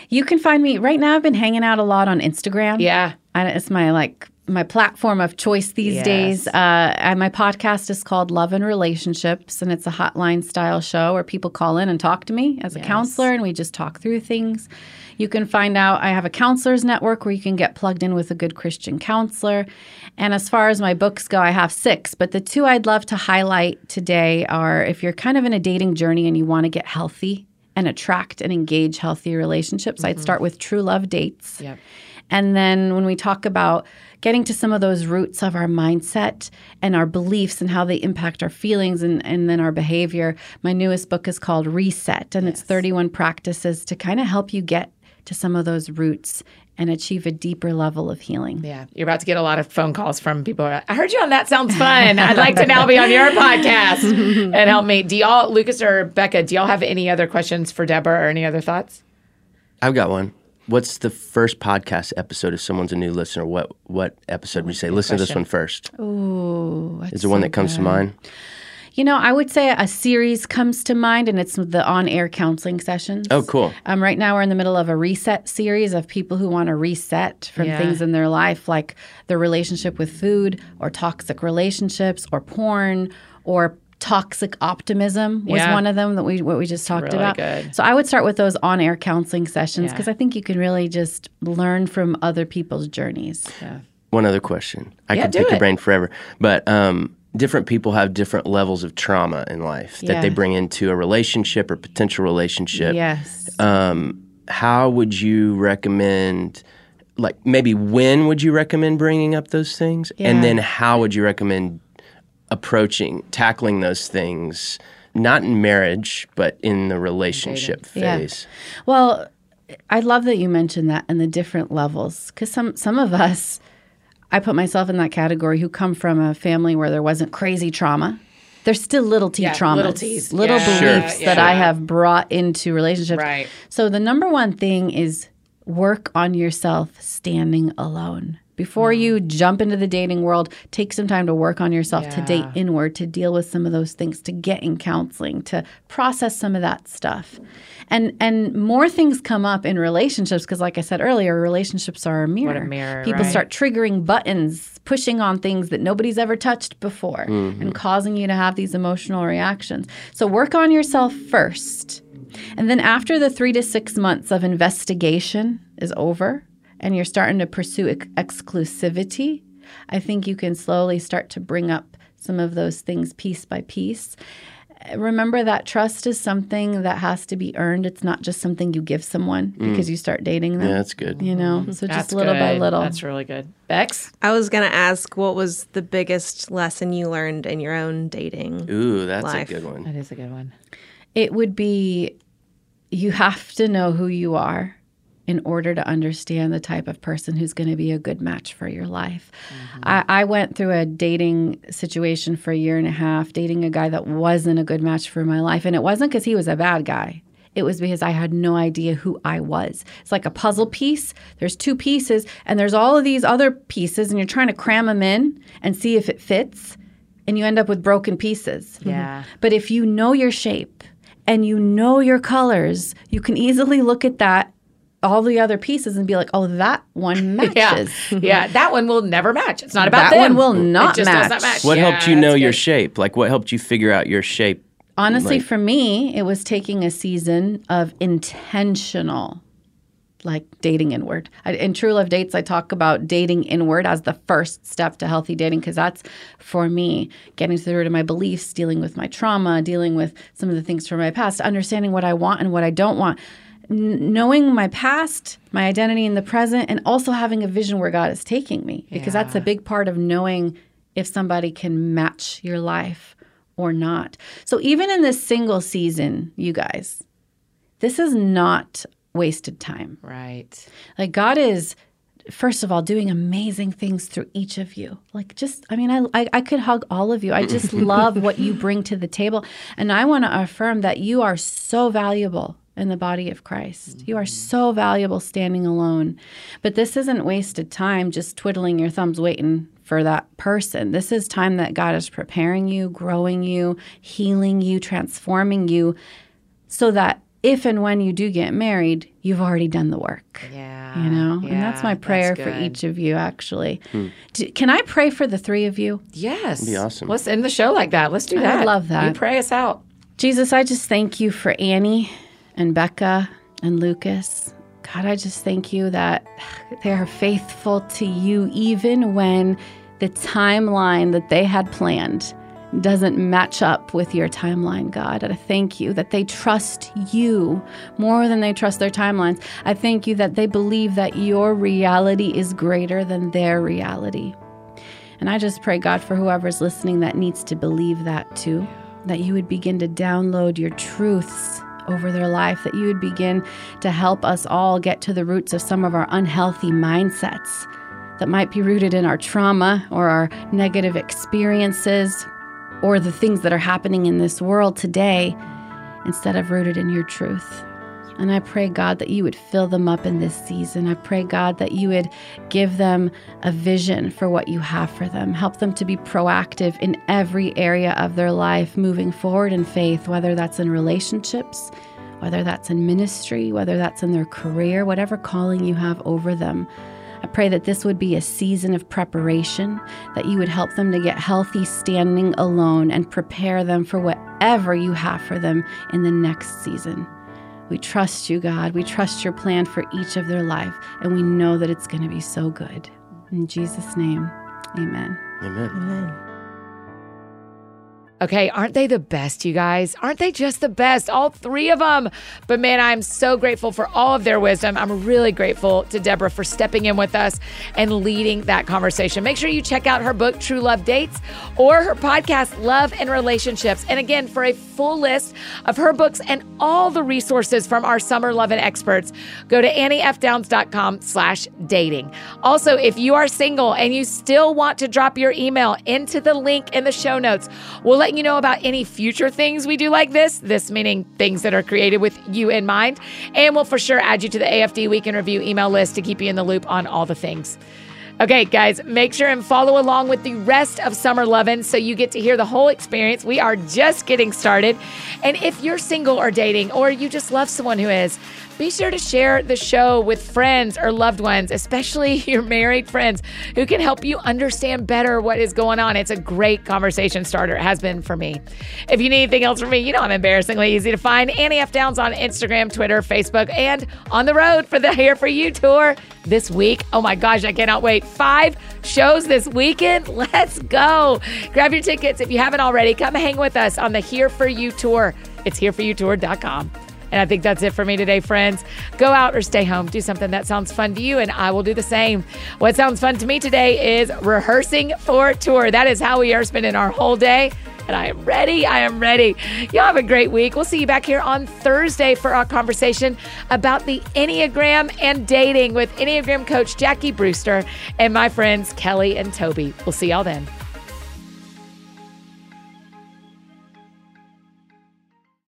you can find me right now. I've been hanging out a lot on Instagram. Yeah. I, it's my like my platform of choice these Yes. days. Uh, and my podcast is called Love and Relationships, and it's a hotline style show where people call in and talk to me as a counselor, and we just talk through things. You can find out I have a counselors network where you can get plugged in with a good Christian counselor. And as far as my books go, I have six, but the two I'd love to highlight today are if you're kind of in a dating journey and you want to get healthy and attract and engage healthy relationships, I'd mm-hmm. start with True Love Dates. Yep. And then when we talk about getting to some of those roots of our mindset and our beliefs and how they impact our feelings and, and then our behavior, my newest book is called Reset, and it's 31 practices to kind of help you get to some of those roots and achieve a deeper level of healing. Yeah, you're about to get a lot of phone calls from people. I heard you on That Sounds Fun. I'd like to now be on your podcast and help me. Do y'all, Lucas or Bekah, do y'all have any other questions for Debra or any other thoughts? I've got one. What's the first podcast episode if someone's a new listener? What what episode would you say? Listen to this one first. Ooh, Is there one that comes to mind? You know, I would say a series comes to mind, and it's the on-air counseling sessions. Oh, cool. Um, right now, we're in the middle of a reset series of people who want to reset from Yeah. things in their life, like their relationship with food, or toxic relationships, or porn, or toxic optimism was Yeah. one of them that we what we just talked really about. good. So I would start with those on-air counseling sessions Yeah. because I think you can really just learn from other people's journeys. Yeah. One other question. I Yeah, could do pick it. your brain forever, but um, different people have different levels of trauma in life that they bring into a relationship or potential relationship. Yes. Um, how would you recommend? Like maybe when would you recommend bringing up those things, Yeah. and then how would you recommend approaching tackling those things? Not in marriage, but in the relationship Yeah. phase. Well, I love that you mentioned that and the different levels because some some of us, I put myself in that category who come from a family where there wasn't crazy trauma. There's still little t Yeah, traumas, little Ts. little Yeah, beliefs that. I have brought into relationships. Right. So the number one thing is work on yourself standing alone. Before Mm. you jump into the dating world, take some time to work on yourself, to date inward, to deal with some of those things, to get in counseling, to process some of that stuff. And and more things come up in relationships because like I said earlier, relationships are a mirror. a mirror, People right. start triggering buttons, pushing on things that nobody's ever touched before mm-hmm. and causing you to have these emotional reactions. So work on yourself first. And then after the 3 to 6 months of investigation is over and you're starting to pursue ex- exclusivity, I think you can slowly start to bring up some of those things piece by piece. Remember that trust is something that has to be earned. It's not just something you give someone mm. because you start dating them. Yeah, that's good. You know, mm-hmm. so That's just little by little. That's really good. Bex? I was going to ask what was the biggest lesson you learned in your own dating? Ooh, that's Life. a good one. That is a good one. it would be you have to know who you are in order to understand the type of person who's going to be a good match for your life. Mm-hmm. I, I went through a dating situation for a year and a half, dating a guy that wasn't a good match for my life. And it wasn't because he was a bad guy. It was because I had no idea who I was. It's like a puzzle piece. There's two pieces, and there's all of these other pieces, and you're trying to cram them in and see if it fits, and you end up with broken pieces. Yeah. Mm-hmm. But if you know your shape and you know your colors, you can easily look at that, all the other pieces, and be like, oh, that one matches. Yeah. yeah. That one will never match. It's not about That them. one will not it just does match. not match. What Yeah, helped you know your good. shape? Like, what helped you figure out your shape? Honestly, Like- for me, it was taking a season of intentional, like dating inward. I, in True Love Dates, I talk about dating inward as the first step to healthy dating because that's for me getting through to the root of my beliefs, dealing with my trauma, dealing with some of the things from my past, understanding what I want and what I don't want. N- knowing my past, my identity in the present, and also having a vision where God is taking me, because that's a big part of knowing if somebody can match your life or not. So even in this single season, you guys, this is not wasted time. Right. Like God is first of all doing amazing things through each of you. Like just I mean I I, I could hug all of you. I just love what you bring to the table and I want to affirm that you are so valuable in the body of Christ. You are mm-hmm. so valuable standing alone. But this isn't wasted time just twiddling your thumbs waiting for that person. This is time that God is preparing you, growing you, healing you, transforming you so that if and when you do get married, you've already done the work. Yeah. You know, and that's my prayer for each of you, actually. Hmm. Do- can I pray for the three of you? Yes. be awesome. Let's end the show like that. Let's do that. I love that. You pray us out. Jesus, I just thank you for Annie and Bekah and Lucas. God, I just thank you that they are faithful to you even when the timeline that they had planned doesn't match up with your timeline, God. I thank you that they trust you more than they trust their timelines. I thank you that they believe that your reality is greater than their reality. And I just pray, God, for whoever's listening that needs to believe that too, that you would begin to download your truths over their life, that you would begin to help us all get to the roots of some of our unhealthy mindsets that might be rooted in our trauma or our negative experiences or the things that are happening in this world today instead of rooted in your truth. And I pray, God, that you would fill them up in this season. I pray, God, that you would give them a vision for what you have for them. Help them to be proactive in every area of their life, moving forward in faith, whether that's in relationships, whether that's in ministry, whether that's in their career, whatever calling you have over them. I pray that this would be a season of preparation, that you would help them to get healthy standing alone and prepare them for whatever you have for them in the next season. We trust you, God. We trust your plan for each of their life, and we know that it's going to be so good. In Jesus' name, amen. Amen. Amen. Okay, aren't they the best, you guys? Aren't they just the best? All three of them. But man, I'm so grateful for all of their wisdom. I'm really grateful to Debra for stepping in with us and leading that conversation. Make sure you check out her book, True Love Dates, or her podcast, Love and Relationships. And again, for a full list of her books and all the resources from our Summer Lovin' experts, go to anniefdowns.com slash dating. Also, if you are single and you still want to drop your email into the link in the show notes, we'll let you know about any future things we do like this, this meaning things that are created with you in mind, and we'll for sure add you to the AFD Week In Review email list to keep you in the loop on all the things. Okay, guys, make sure and follow along with the rest of Summer Lovin' so you get to hear the whole experience. We are just getting started. And if you're single or dating, or you just love someone who is, be sure to share the show with friends or loved ones, especially your married friends who can help you understand better what is going on. It's a great conversation starter. It has been for me. If you need anything else from me, you know I'm embarrassingly easy to find. Annie F. Downs on Instagram, Twitter, Facebook, and on the road for the Here For You tour this week. Oh my gosh, I cannot wait. Five shows this weekend. Let's go. Grab your tickets if you haven't already. Come hang with us on the Here For You tour. It's hereforyoutour.com. And I think that's it for me today, friends. Go out or stay home. Do something that sounds fun to you, and I will do the same. What sounds fun to me today is rehearsing for tour. That is how we are spending our whole day. And I am ready. I am ready. Y'all have a great week. We'll see you back here on Thursday for our conversation about the Enneagram and dating with Enneagram coach Jackie Brewster and my friends Kelly and Toby. We'll see y'all then.